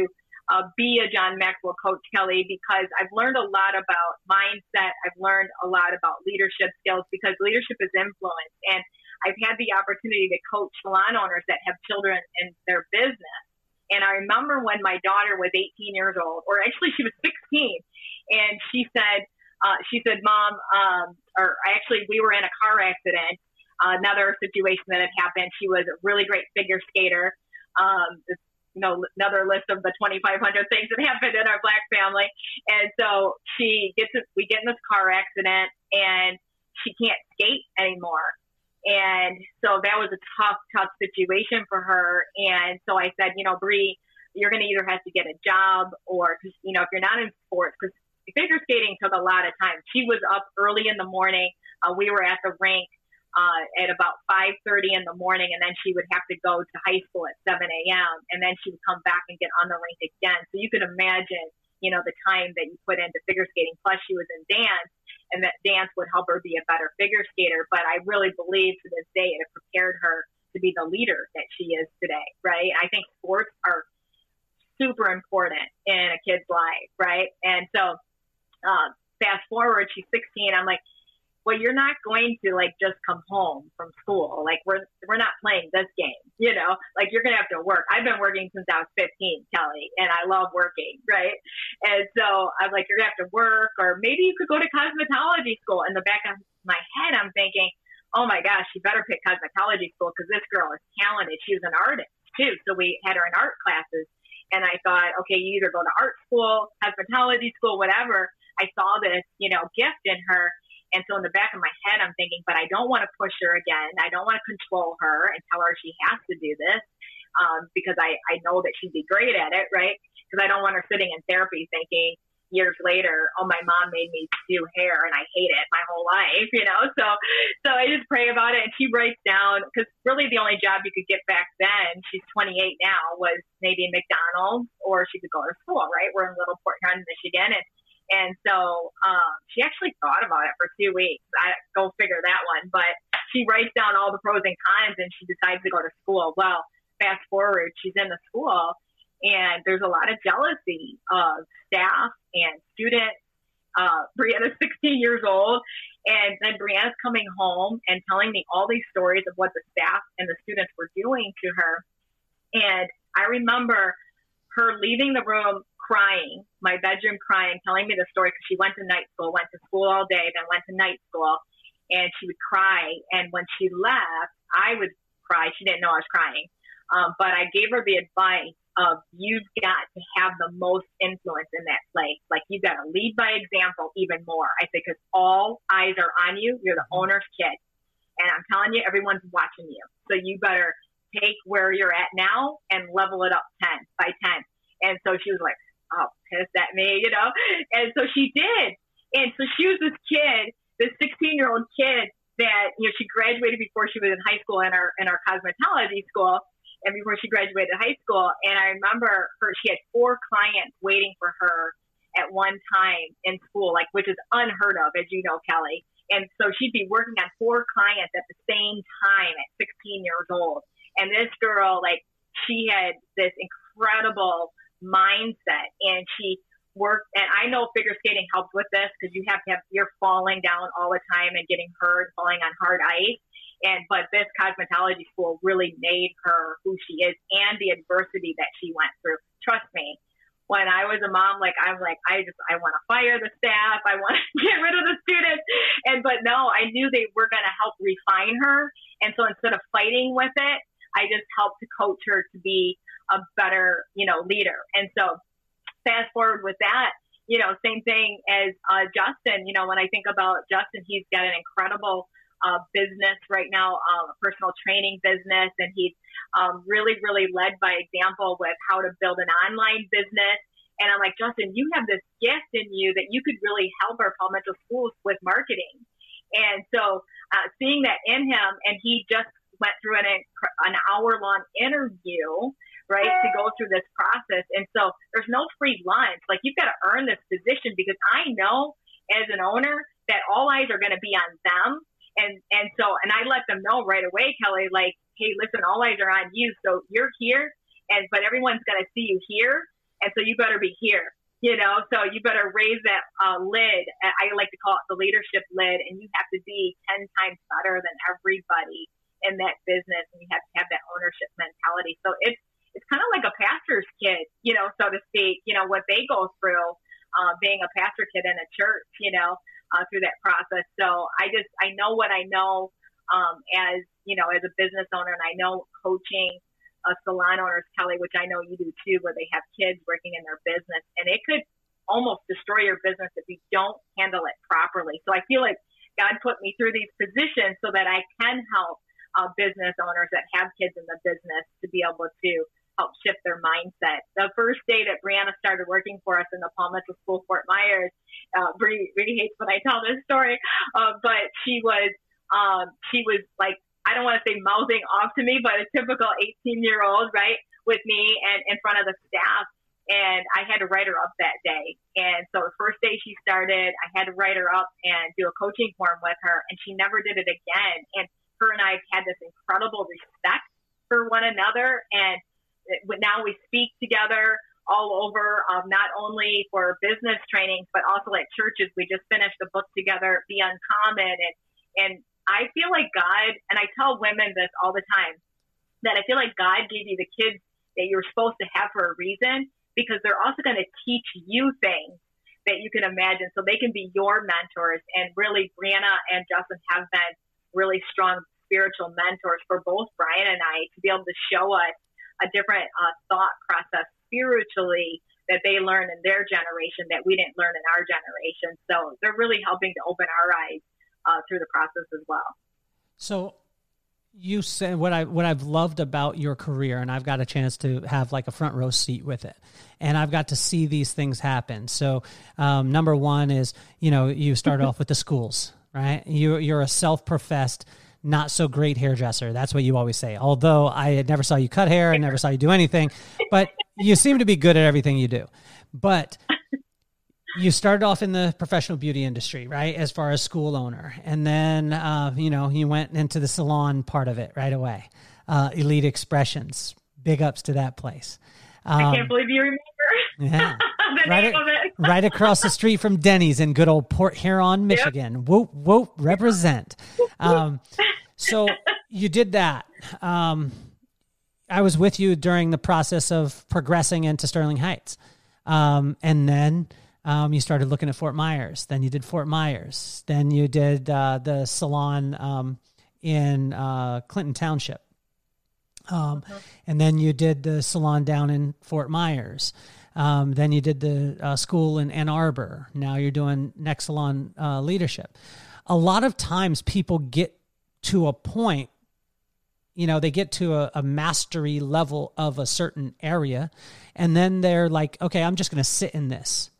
uh, be a John Maxwell coach, Kelly, because I've learned a lot about mindset. I've learned a lot about leadership skills because leadership is influence. And I've had the opportunity to coach salon owners that have children in their business. And I remember when my daughter was 18 years old, or actually she was 16, and she said, uh, she said, Mom, um, or actually we were in a car accident. Uh, another situation that had happened. She was a really great figure skater. Um, you know, another list of the 2,500 things that happened in our black family. And so she gets, we get in this car accident and she can't skate anymore. And so that was a tough, tough situation for her. And so I said, you know, Bree, you're going to either have to get a job or, you know, if you're not in sports, because figure skating took a lot of time. She was up early in the morning. Uh, we were at the rink uh, at about 5.30 in the morning, and then she would have to go to high school at 7 a.m., and then she would come back and get on the rink again. So you could imagine, you know, the time that you put into figure skating. Plus, she was in dance, and that dance would help her be a better figure skater. But I really believe to this day it prepared her to be the leader that she is today, right? I think sports are super important in a kid's life, right? And so, um, fast forward, she's 16. I'm like, well, you're not going to like just come home from school. Like we're we're not playing this game, you know. Like you're gonna have to work. I've been working since I was 15, Kelly, and I love working, right? And so I'm like, you're gonna have to work, or maybe you could go to cosmetology school. In the back of my head, I'm thinking, oh my gosh, you better pick cosmetology school because this girl is talented. She was an artist too, so we had her in art classes. And I thought, okay, you either go to art school, cosmetology school, whatever. I saw this, you know, gift in her and so in the back of my head, I'm thinking, but I don't want to push her again. I don't want to control her and tell her she has to do this um, because I, I know that she'd be great at it, right? Because I don't want her sitting in therapy thinking years later, oh, my mom made me do hair and I hate it my whole life, you know? So, so I just pray about it. And she writes down, because really the only job you could get back then, she's 28 now, was maybe McDonald's or she could go to school, right? We're in Little Port Huron, Michigan. And and so um, she actually thought about it for two weeks. I go figure that one. But she writes down all the pros and cons, and she decides to go to school. Well, fast forward, she's in the school, and there's a lot of jealousy of staff and students. Uh, Brianna's 16 years old, and then Brianna's coming home and telling me all these stories of what the staff and the students were doing to her. And I remember her leaving the room crying, my bedroom crying, telling me the story because she went to night school, went to school all day, then went to night school, and she would cry. And when she left, I would cry. She didn't know I was crying, um, but I gave her the advice of you've got to have the most influence in that place. Like you've got to lead by example even more. I think because all eyes are on you. You're the owner's kid, and I'm telling you, everyone's watching you. So you better take where you're at now and level it up 10 by 10. And so she was like, oh, pissed at me, you know? And so she did. And so she was this kid, this 16 year old kid that, you know, she graduated before she was in high school in our, in our cosmetology school and before she graduated high school. And I remember her, she had four clients waiting for her at one time in school, like, which is unheard of, as you know, Kelly. And so she'd be working on four clients at the same time at 16 years old. And this girl, like, she had this incredible mindset and she worked and I know figure skating helps with this because you have to have you're falling down all the time and getting hurt, falling on hard ice. And but this cosmetology school really made her who she is and the adversity that she went through. Trust me, when I was a mom, like I'm like, I just I want to fire the staff, I want to get rid of the students. And but no, I knew they were gonna help refine her. And so instead of fighting with it, I just helped to coach her to be a better, you know, leader. And so fast forward with that, you know, same thing as uh, Justin. You know, when I think about Justin, he's got an incredible uh, business right now, um, a personal training business, and he's um, really, really led by example with how to build an online business. And I'm like, Justin, you have this gift in you that you could really help our Paul Mitchell schools with marketing. And so uh, seeing that in him, and he just went through an, an hour long interview right, to go through this process. And so there's no free lunch. Like you've got to earn this position because I know as an owner that all eyes are going to be on them. And, and so, and I let them know right away, Kelly, like, hey, listen, all eyes are on you. So you're here and, but everyone's going to see you here. And so you better be here you know so you better raise that uh, lid i like to call it the leadership lid and you have to be 10 times better than everybody in that business and you have to have that ownership mentality so it's it's kind of like a pastor's kid, you know, so to speak, you know, what they go through, uh, being a pastor kid in a church, you know, uh, through that process. So I just, I know what I know, um, as, you know, as a business owner and I know coaching, uh, salon owners, Kelly, which I know you do too, where they have kids working in their business and it could almost destroy your business if you don't handle it properly. So I feel like God put me through these positions so that I can help uh, business owners that have kids in the business to be able to help shift their mindset. The first day that Brianna started working for us in the Paul Mitchell School, Fort Myers, uh, Bree hates when I tell this story, uh, but she was um, she was like, I don't want to say mouthing off to me, but a typical 18 year old, right, with me and in front of the staff. And I had to write her up that day. And so the first day she started, I had to write her up and do a coaching form with her, and she never did it again. And her and I have had this incredible respect for one another. And now we speak together all over, um, not only for business trainings, but also at churches. We just finished a book together, Be Uncommon. And, and I feel like God, and I tell women this all the time, that I feel like God gave you the kids that you're supposed to have for a reason because they're also going to teach you things that you can imagine so they can be your mentors. And really, Brianna and Justin have been really strong spiritual mentors for both Brian and I to be able to show us a different uh, thought process spiritually that they learn in their generation that we didn't learn in our generation. So they're really helping to open our eyes uh, through the process as well. So you said what I what I've loved about your career, and I've got a chance to have like a front row seat with it, and I've got to see these things happen. So um, number one is you know you start off with the schools, right? You you're a self professed not so great hairdresser. That's what you always say. Although I never saw you cut hair, I never saw you do anything, but you seem to be good at everything you do. But you started off in the professional beauty industry, right? As far as school owner, and then uh, you know you went into the salon part of it right away. Uh, Elite Expressions, big ups to that place. Um, I can't believe you remember. Yeah, right, right across the street from Denny's in good old Port Huron, Michigan. Yep. Whoop whoop, represent. Um, so you did that. Um, I was with you during the process of progressing into Sterling Heights, um, and then um, you started looking at Fort Myers. Then you did Fort Myers. Then you did uh, the salon um, in uh, Clinton Township. Um, uh-huh. And then you did the salon down in Fort Myers. Um, then you did the uh, school in Ann Arbor. Now you're doing Next Salon uh, Leadership. A lot of times people get to a point, you know, they get to a, a mastery level of a certain area, and then they're like, okay, I'm just going to sit in this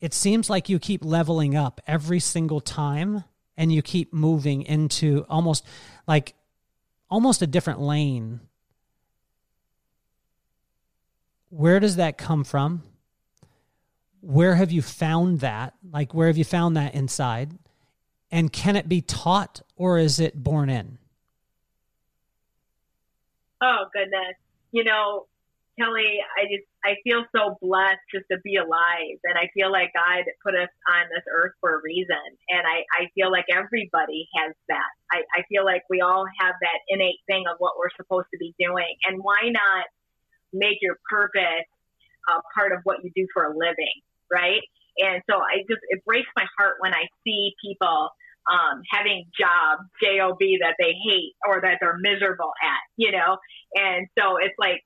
it seems like you keep leveling up every single time and you keep moving into almost like almost a different lane where does that come from? Where have you found that? Like where have you found that inside? And can it be taught or is it born in? Oh goodness. You know Kelly, I just I feel so blessed just to be alive, and I feel like God put us on this earth for a reason, and I I feel like everybody has that. I I feel like we all have that innate thing of what we're supposed to be doing, and why not make your purpose uh, part of what you do for a living, right? And so I just it breaks my heart when I see people um, having jobs, job that they hate or that they're miserable at, you know. And so it's like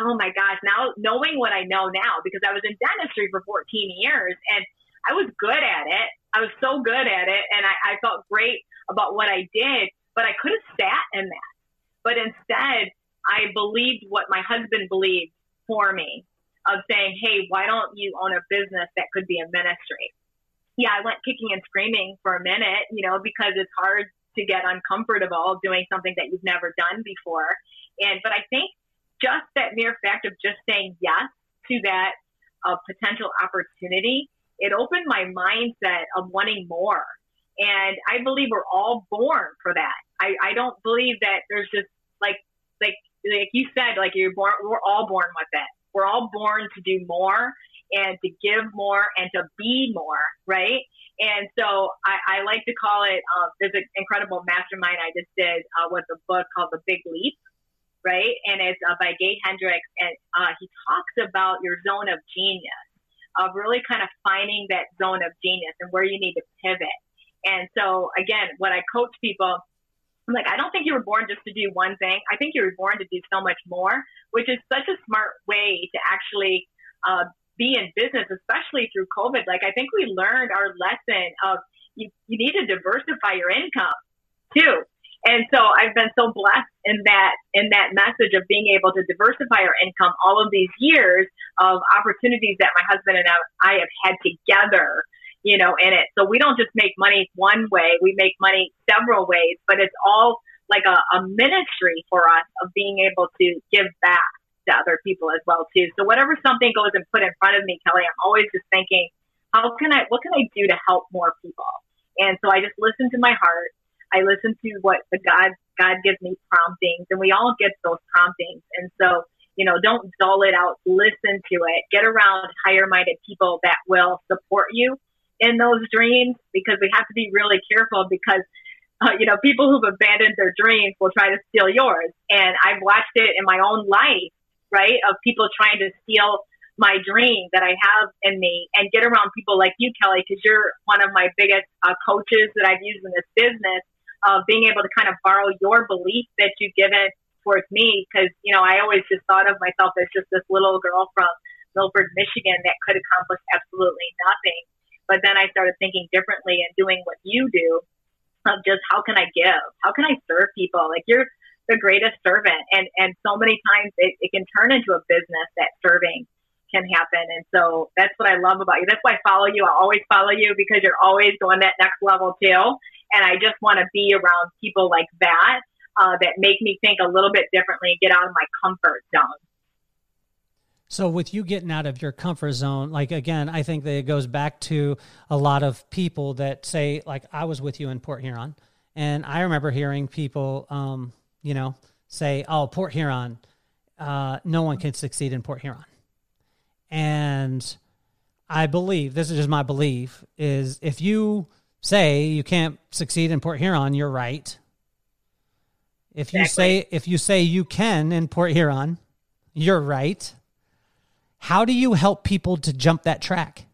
oh my gosh, now knowing what I know now, because I was in dentistry for 14 years and I was good at it. I was so good at it and I, I felt great about what I did, but I could have sat in that. But instead, I believed what my husband believed for me of saying, hey, why don't you own a business that could be a ministry? Yeah, I went kicking and screaming for a minute, you know, because it's hard to get uncomfortable doing something that you've never done before. And, but I think just that mere fact of just saying yes to that uh, potential opportunity, it opened my mindset of wanting more. And I believe we're all born for that. I, I don't believe that there's just like, like, like you said, like you're born, we're all born with it. We're all born to do more and to give more and to be more, right? And so I, I like to call it, uh, there's an incredible mastermind I just did uh, with a book called The Big Leap right? And it's uh, by Gay Hendricks, and uh, he talks about your zone of genius, of really kind of finding that zone of genius and where you need to pivot. And so, again, when I coach people, I'm like, I don't think you were born just to do one thing. I think you were born to do so much more, which is such a smart way to actually uh, be in business, especially through COVID. Like, I think we learned our lesson of you, you need to diversify your income too. And so I've been so blessed in that in that message of being able to diversify our income all of these years of opportunities that my husband and I have had together you know, in it. So we don't just make money one way, we make money several ways, but it's all like a, a ministry for us of being able to give back to other people as well too. So whatever something goes and put in front of me, Kelly, I'm always just thinking, how can I, what can I do to help more people? And so I just listen to my heart. I listen to what the God, God gives me promptings and we all get those promptings. And so, you know, don't dull it out. Listen to it. Get around higher minded people that will support you in those dreams because we have to be really careful because uh, you know, people who've abandoned their dreams will try to steal yours. And I've watched it in my own life, right? Of people trying to steal my dream that I have in me and get around people like you, Kelly, because you're one of my biggest uh, coaches that I've used in this business of being able to kind of borrow your belief that you've given towards me. Because, you know, I always just thought of myself as just this little girl from Milford, Michigan that could accomplish absolutely nothing. But then I started thinking differently and doing what you do of just how can I give? How can I serve people? Like you're the greatest servant. And, and so many times it, it can turn into a business that serving can happen. And so that's what I love about you. That's why I follow you. I always follow you because you're always going that next level too. And I just want to be around people like that, uh, that make me think a little bit differently, get out of my comfort zone. So, with you getting out of your comfort zone, like again, I think that it goes back to a lot of people that say, like, I was with you in Port Huron, and I remember hearing people, um, you know, say, "Oh, Port Huron, uh, no one can succeed in Port Huron," and I believe this is just my belief is if you say you can't succeed in Port Huron, you're right. If you exactly. say if you say you can in Port Huron, you're right how do you help people to jump that track?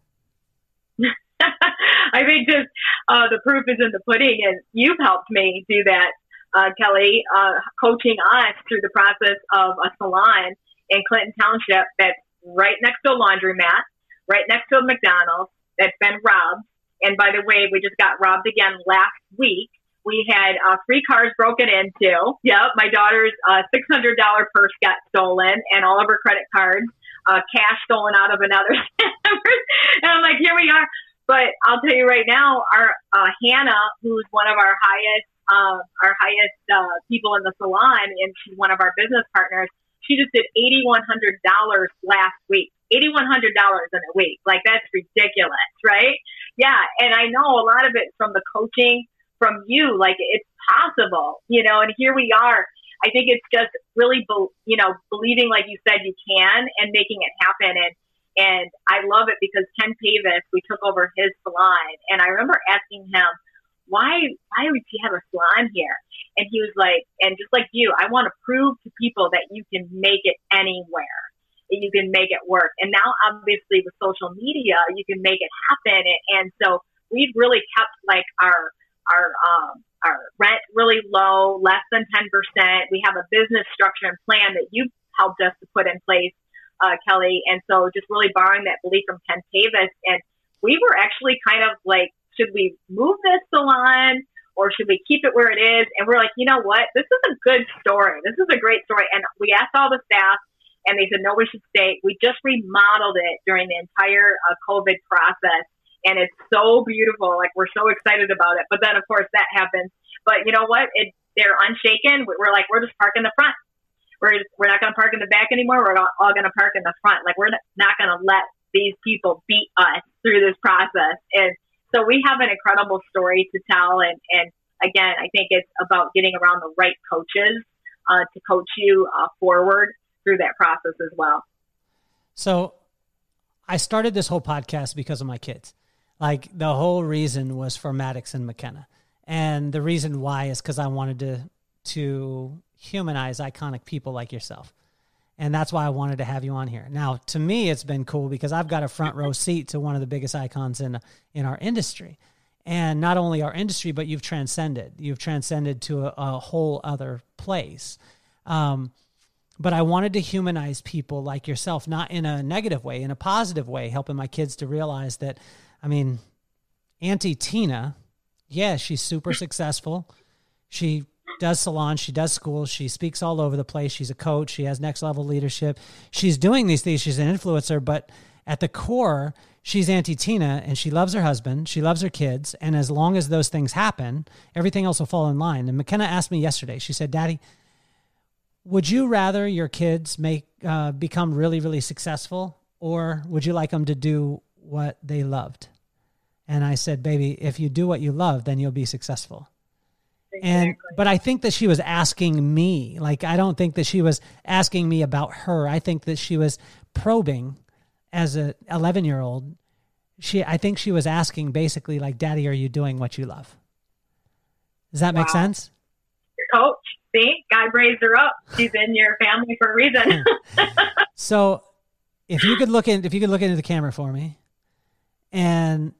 I think just uh, the proof is in the pudding, and you've helped me do that, uh, Kelly, uh, coaching us through the process of a salon in Clinton Township that's right next to a laundromat, right next to a McDonald's that's been robbed. And by the way, we just got robbed again last week. We had uh, three cars broken into. Yep, my daughter's uh, $600 purse got stolen and all of her credit cards uh, cash stolen out of another. and I'm like, here we are. But I'll tell you right now, our uh, Hannah, who's one of our highest, uh, our highest uh, people in the salon, and she's one of our business partners. She just did eighty one hundred dollars last week. Eighty one hundred dollars in a week, like that's ridiculous, right? Yeah, and I know a lot of it from the coaching from you, like it's possible, you know. And here we are I think it's just really, be, you know, believing like you said you can and making it happen. And and I love it because Ken Pavis, we took over his salon, and I remember asking him, why why would you have a salon here? And he was like, and just like you, I want to prove to people that you can make it anywhere. You can make it work. And now obviously with social media, you can make it happen. And, and so we've really kept like our our um, our rent really low, less than 10%. We have a business structure and plan that you've helped us to put in place, uh, Kelly. And so just really borrowing that belief from Ken Pavis. And we were actually kind of like, should we move this salon or should we keep it where it is? And we're like, you know what? This is a good story. This is a great story. And we asked all the staff and they said, no, we should stay. We just remodeled it during the entire uh, COVID process and it's so beautiful. Like we're so excited about it. But then of course that happens. But you know what? It they're unshaken. We're like we're just parking the front. We're just, we're not going to park in the back anymore. We're all going to park in the front. Like we're not going to let these people beat us through this process. And so we have an incredible story to tell. And and again, I think it's about getting around the right coaches uh, to coach you uh, forward through that process as well. So I started this whole podcast because of my kids. Like the whole reason was for Maddox and McKenna. And the reason why is because I wanted to to humanize iconic people like yourself. And that's why I wanted to have you on here. Now, to me, it's been cool because I've got a front row seat to one of the biggest icons in in our industry, and not only our industry, but you've transcended. You've transcended to a, a whole other place. Um, but I wanted to humanize people like yourself, not in a negative way, in a positive way, helping my kids to realize that I mean, Auntie Tina, yeah, she's super successful. She does salon, she does school, she speaks all over the place. She's a coach, she has next level leadership. She's doing these things, she's an influencer, but at the core, she's Auntie Tina and she loves her husband, she loves her kids, and as long as those things happen, everything else will fall in line. And McKenna asked me yesterday, she said, Daddy, would you rather your kids make uh, become really, really successful, or would you like them to do what they loved? And I said, baby, if you do what you love, then you'll be successful. Exactly. And but I think that she was asking me. Like I don't think that she was asking me about her. I think that she was probing as a 11 year old. She I think she was asking basically like, "Daddy, are you doing what you love?" Does that wow. make sense? Coach, see, God raised her up. She's in your family for a reason. so, if you could look in, if you could look into the camera for me, and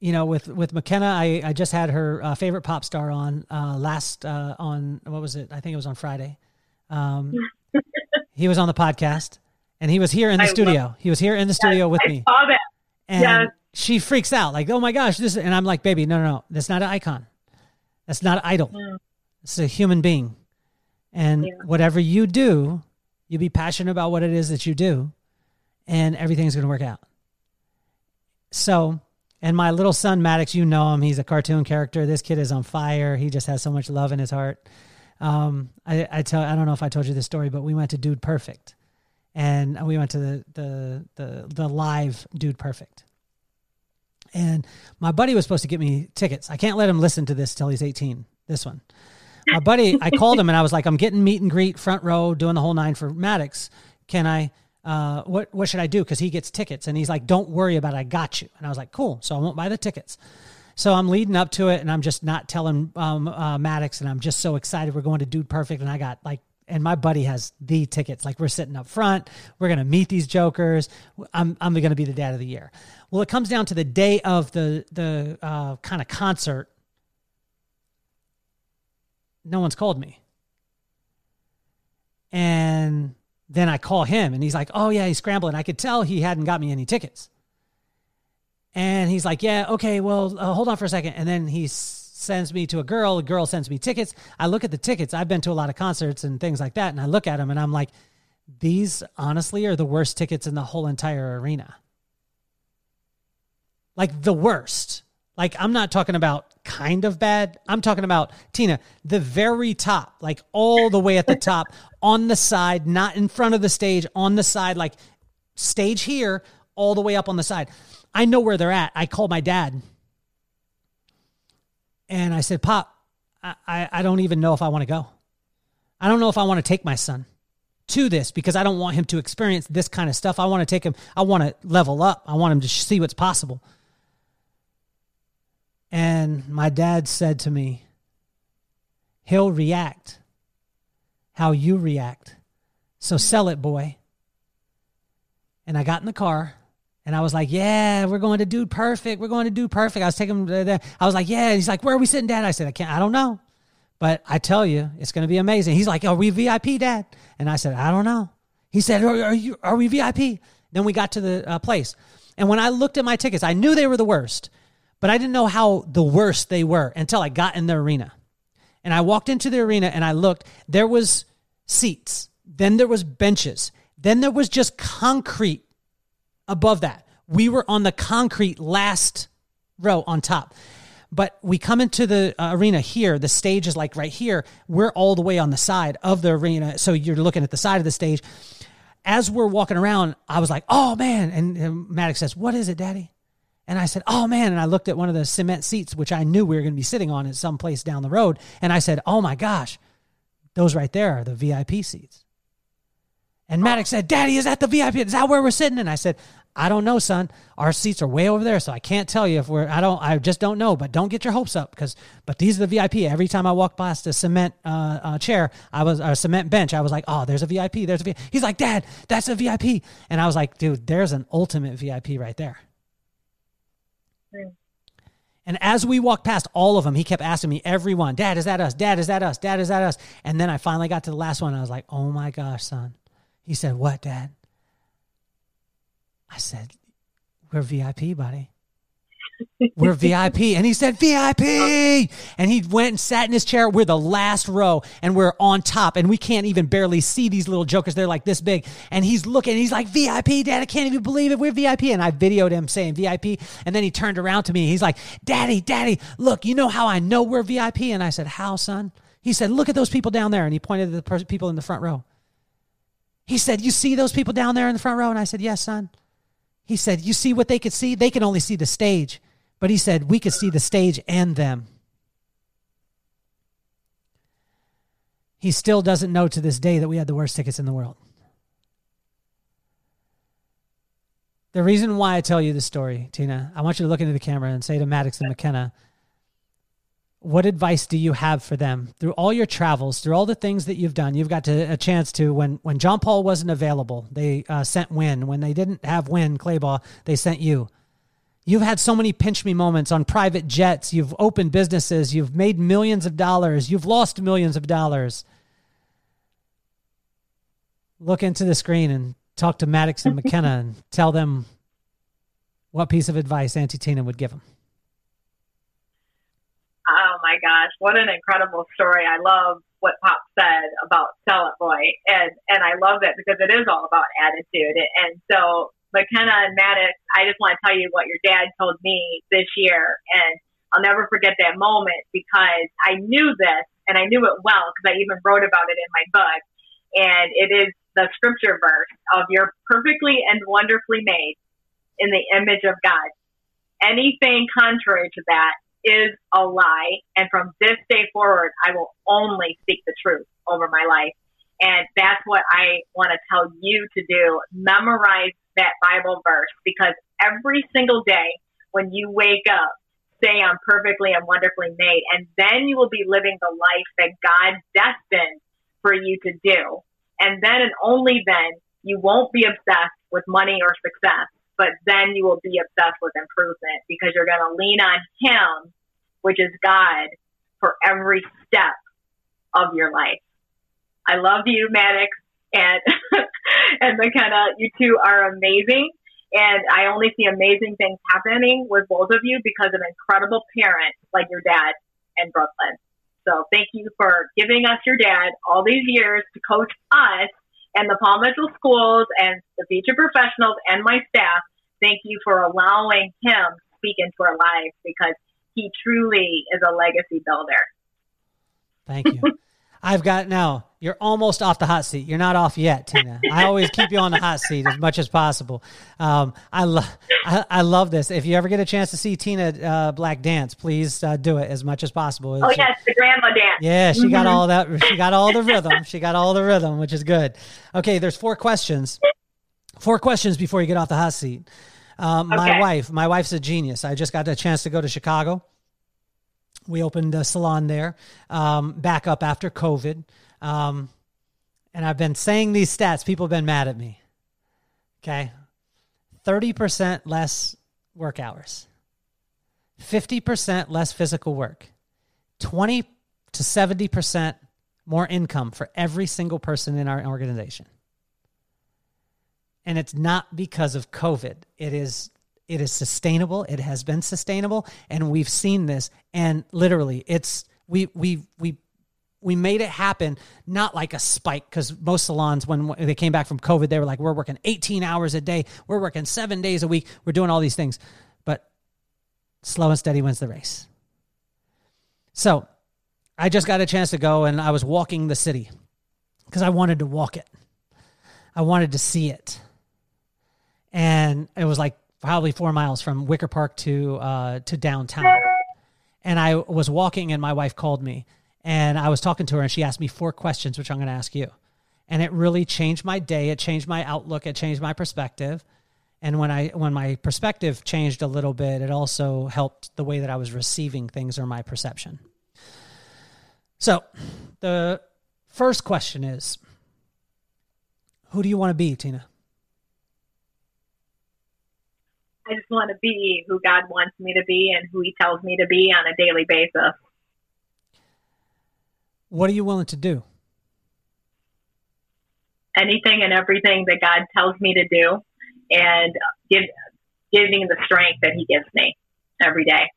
you know, with with McKenna, I, I just had her uh, favorite pop star on uh, last uh, on what was it? I think it was on Friday. Um, he was on the podcast, and he was here in the I studio. He was here in the studio with I me. Saw that. And yes. she freaks out, like, "Oh my gosh, this!" And I'm like, "Baby, no, no, no, that's not an icon. That's not an idol. Mm. It's a human being. And yeah. whatever you do, you be passionate about what it is that you do, and everything's going to work out." So and my little son Maddox, you know him. He's a cartoon character. This kid is on fire. He just has so much love in his heart. Um, I, I tell I don't know if I told you this story, but we went to Dude Perfect, and we went to the the the, the live Dude Perfect. And my buddy was supposed to get me tickets. I can't let him listen to this till he's 18. This one. My buddy, I called him and I was like, I'm getting meet and greet front row, doing the whole nine for Maddox. Can I uh, what what should I do? Because he gets tickets, and he's like, "Don't worry about it, I got you." And I was like, "Cool." So I won't buy the tickets. So I'm leading up to it, and I'm just not telling um, uh, Maddox, and I'm just so excited. We're going to Dude Perfect, and I got like, and my buddy has the tickets. Like we're sitting up front. We're gonna meet these jokers. I'm I'm gonna be the dad of the year. Well, it comes down to the day of the the uh, kind of concert. No one's called me, and then I call him and he's like, oh, yeah, he's scrambling. I could tell he hadn't got me any tickets. And he's like, yeah, okay, well, uh, hold on for a second. And then he sends me to a girl. A girl sends me tickets. I look at the tickets. I've been to a lot of concerts and things like that. And I look at them and I'm like, these honestly are the worst tickets in the whole entire arena. Like the worst. Like I'm not talking about kind of bad. I'm talking about Tina, the very top, like all the way at the top, on the side, not in front of the stage, on the side, like stage here, all the way up on the side. I know where they're at. I called my dad and I said, Pop, I, I, I don't even know if I want to go. I don't know if I want to take my son to this because I don't want him to experience this kind of stuff. I want to take him, I want to level up. I want him to see what's possible. And my dad said to me, He'll react how you react. So sell it, boy. And I got in the car and I was like, Yeah, we're going to Dude Perfect. We're going to Dude Perfect. I was taking him there. I was like, Yeah. he's like, Where are we sitting, Dad? I said, I can't, I don't know. But I tell you, it's going to be amazing. He's like, Are we VIP, Dad? And I said, I don't know. He said, Are, are you, are we VIP? Then we got to the uh, place. And when I looked at my tickets, I knew they were the worst but I didn't know how the worst they were until I got in the arena. And I walked into the arena and I looked, there was seats, then there was benches, then there was just concrete above that. We were on the concrete last row on top. But we come into the uh, arena here, the stage is like right here. We're all the way on the side of the arena. So you're looking at the side of the stage. As we're walking around, I was like, oh man. And, and Maddox says, What is it, daddy? And I said, Oh man. And I looked at one of the cement seats, which I knew we were going to be sitting on at some place down the road. And I said, Oh my gosh, those right there are the VIP seats. And Maddox said, Daddy, is that the VIP? Is that where we're sitting? And I said, I don't know, son. Our seats are way over there, so I can't tell you if we're. I don't. I just don't know. But don't get your hopes up, because. But these are the VIP. Every time I walk past a cement uh, uh, chair, I was a cement bench. I was like, oh, there's a VIP. There's a VIP. He's like, Dad, that's a VIP. And I was like, dude, there's an ultimate VIP right there. And as we walked past all of them, he kept asking me, everyone, Dad, is that us? Dad, is that us? Dad, is that us? And then I finally got to the last one. I was like, oh my gosh, son. He said, what, Dad? I said, we're VIP, buddy. We're VIP. And he said, VIP. And he went and sat in his chair. We're the last row and we're on top and we can't even barely see these little jokers. They're like this big. And he's looking, he's like, VIP, dad, I can't even believe it. We're VIP. And I videoed him saying VIP. And then he turned around to me. He's like, Daddy, Daddy, look, you know how I know we're VIP? And I said, How, son? He said, Look at those people down there. And he pointed to the people in the front row. He said, You see those people down there in the front row? And I said, Yes, son. He said, You see what they could see? They can only see the stage. But he said, We could see the stage and them. He still doesn't know to this day that we had the worst tickets in the world. The reason why I tell you this story, Tina, I want you to look into the camera and say to Maddox and McKenna, what advice do you have for them through all your travels, through all the things that you've done? You've got to, a chance to when when John Paul wasn't available, they uh, sent Winn. When they didn't have Winn Claybaugh, they sent you. You've had so many pinch me moments on private jets. You've opened businesses. You've made millions of dollars. You've lost millions of dollars. Look into the screen and talk to Maddox and McKenna and tell them what piece of advice Auntie Tina would give them. Oh my gosh, what an incredible story. I love what Pop said about Sell It Boy. And, and I love it because it is all about attitude. And so McKenna and Maddox, I just want to tell you what your dad told me this year. And I'll never forget that moment because I knew this and I knew it well because I even wrote about it in my book. And it is the scripture verse of you're perfectly and wonderfully made in the image of God. Anything contrary to that is a lie. And from this day forward, I will only speak the truth over my life. And that's what I want to tell you to do. Memorize that Bible verse because every single day when you wake up, say I'm perfectly and wonderfully made. And then you will be living the life that God destined for you to do. And then and only then you won't be obsessed with money or success, but then you will be obsessed with improvement because you're going to lean on Him, which is God, for every step of your life. I love you, Maddox and and McKenna. You two are amazing, and I only see amazing things happening with both of you because of incredible parents like your dad in Brooklyn. So thank you for giving us your dad all these years to coach us and the Paul Mitchell schools and the future professionals and my staff. Thank you for allowing him to speak into our lives because he truly is a legacy builder. Thank you. I've got now. You're almost off the hot seat. You're not off yet, Tina. I always keep you on the hot seat as much as possible. Um, I love, I, I, love this. If you ever get a chance to see Tina uh, Black dance, please uh, do it as much as possible. Oh yes, the grandma dance. Yeah, she mm-hmm. got all that. She got all the rhythm. She got all the rhythm, which is good. Okay, there's four questions. Four questions before you get off the hot seat. Um, okay. My wife, my wife's a genius. I just got a chance to go to Chicago we opened a salon there um, back up after COVID. Um, and I've been saying these stats. People have been mad at me. Okay. 30% less work hours, 50% less physical work, 20 to 70% more income for every single person in our organization. And it's not because of COVID. It is it is sustainable. It has been sustainable, and we've seen this. And literally, it's we we we we made it happen not like a spike because most salons when they came back from covid they were like we're working 18 hours a day. We're working seven days a week. We're doing all these things. But slow and steady wins the race. So i just got a chance to go and i was walking the city because i wanted to walk it. I wanted to see it. And it was like probably four miles from Wicker Park to uh, to downtown. And I was walking, and my wife called me, and I was talking to her, and she asked me four questions, which I'm going to ask you. And it really changed my day. It changed my outlook. It changed my perspective. And when I when my perspective changed a little bit, it also helped the way that I was receiving things or my perception. So, the first question is, who do you want to be, Tina? I just want to be who God wants me to be and who He tells me to be on a daily basis. What are you willing to do? Anything and everything that God tells me to do, and give, giving the strength that He gives me. every day.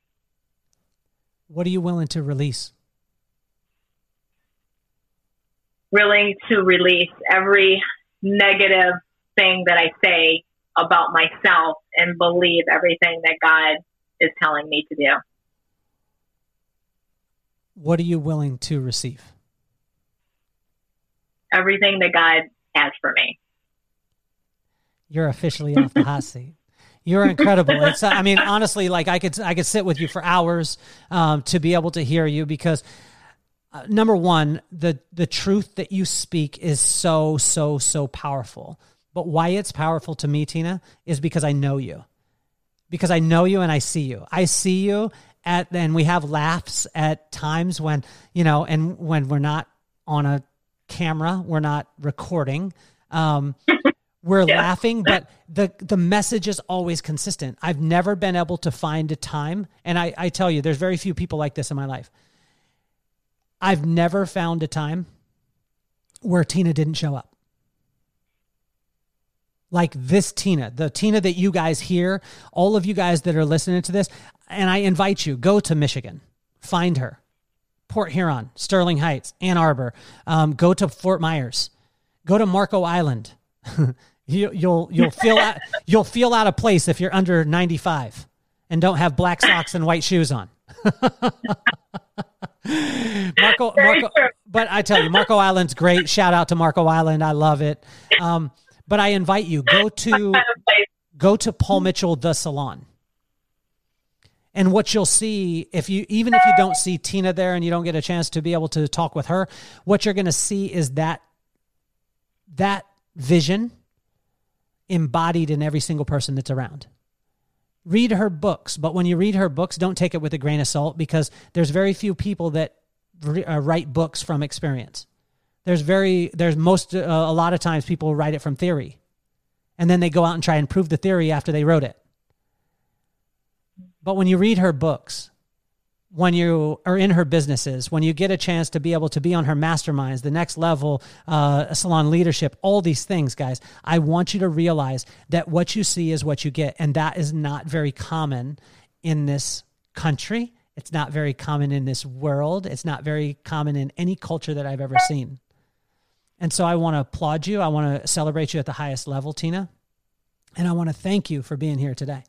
What are you willing to release? Willing to release every negative thing that I say about myself and believe everything that God is telling me to do. What are you willing to receive? Everything that God has for me. You're officially off the hot seat. You're incredible. It's, I mean, honestly, like I could, I could sit with you for hours um, to be able to hear you because uh, number one, the the truth that you speak is so, so, so powerful. But why it's powerful to me, Tina, is because I know you. Because I know you and I see you. I see you at and we have laughs at times when, you know, and when we're not on a camera, we're not recording. Um, we're yeah. laughing, but the the message is always consistent. I've never been able to find a time, and I, I tell you, there's very few people like this in my life. I've never found a time where Tina didn't show up like this Tina, the Tina that you guys hear, all of you guys that are listening to this, and I invite you, go to Michigan, find her. Port Huron, Sterling Heights, Ann Arbor. Um, go to Fort Myers. Go to Marco Island. you, will you'll, you'll feel out, you'll feel out of place if you're under 95 and don't have black socks and white shoes on. Marco, Marco, but I tell you, Marco Island's great. Shout out to Marco Island. I love it. Um, but I invite you go to go to Paul Mitchell the salon. And what you'll see if you even if you don't see Tina there and you don't get a chance to be able to talk with her, what you're going to see is that that vision embodied in every single person that's around. Read her books, but when you read her books, don't take it with a grain of salt because there's very few people that uh, write books from experience. There's very there's most uh, a lot of times people write it from theory, and then they go out and try and prove the theory after they wrote it. But when you read her books, when you are in her businesses, when you get a chance to be able to be on her masterminds, the next level, uh, salon leadership, all these things, guys, I want you to realize that what you see is what you get. And that is not very common in this country. It's not very common in this world. It's not very common in any culture that I've ever seen. And so I want to applaud you. I want to celebrate you at the highest level, Tina. And I want to thank you for being here today.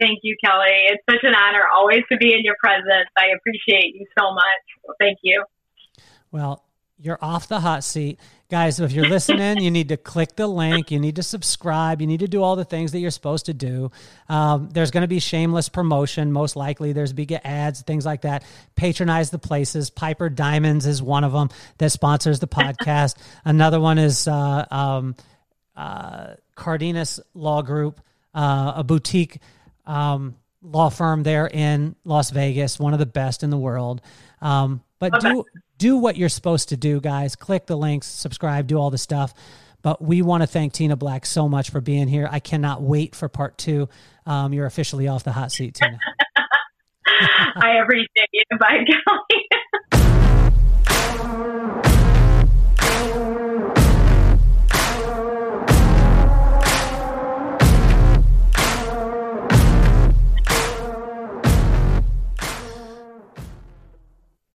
Thank you, Kelly. It's such an honor always to be in your presence. I appreciate you so much. thank you. Well, you're off the hot seat. Guys, if you're listening, you need to click the link. You need to subscribe. You need to do all the things that you're supposed to do. Um, there's going to be shameless promotion, most likely. There's big ads, things like that. Patronize the places. Piper Diamonds is one of them that sponsors the podcast. Another one is uh, um, uh, Cardenas Law Group, uh, a boutique um, law firm there in Las Vegas, one of the best in the world. Um, but okay. do do what you're supposed to do, guys. Click the links, subscribe, do all the stuff. But we want to thank Tina Black so much for being here. I cannot wait for part two. Um, you're officially off the hot seat, Tina. I appreciate you. Bye, Kelly.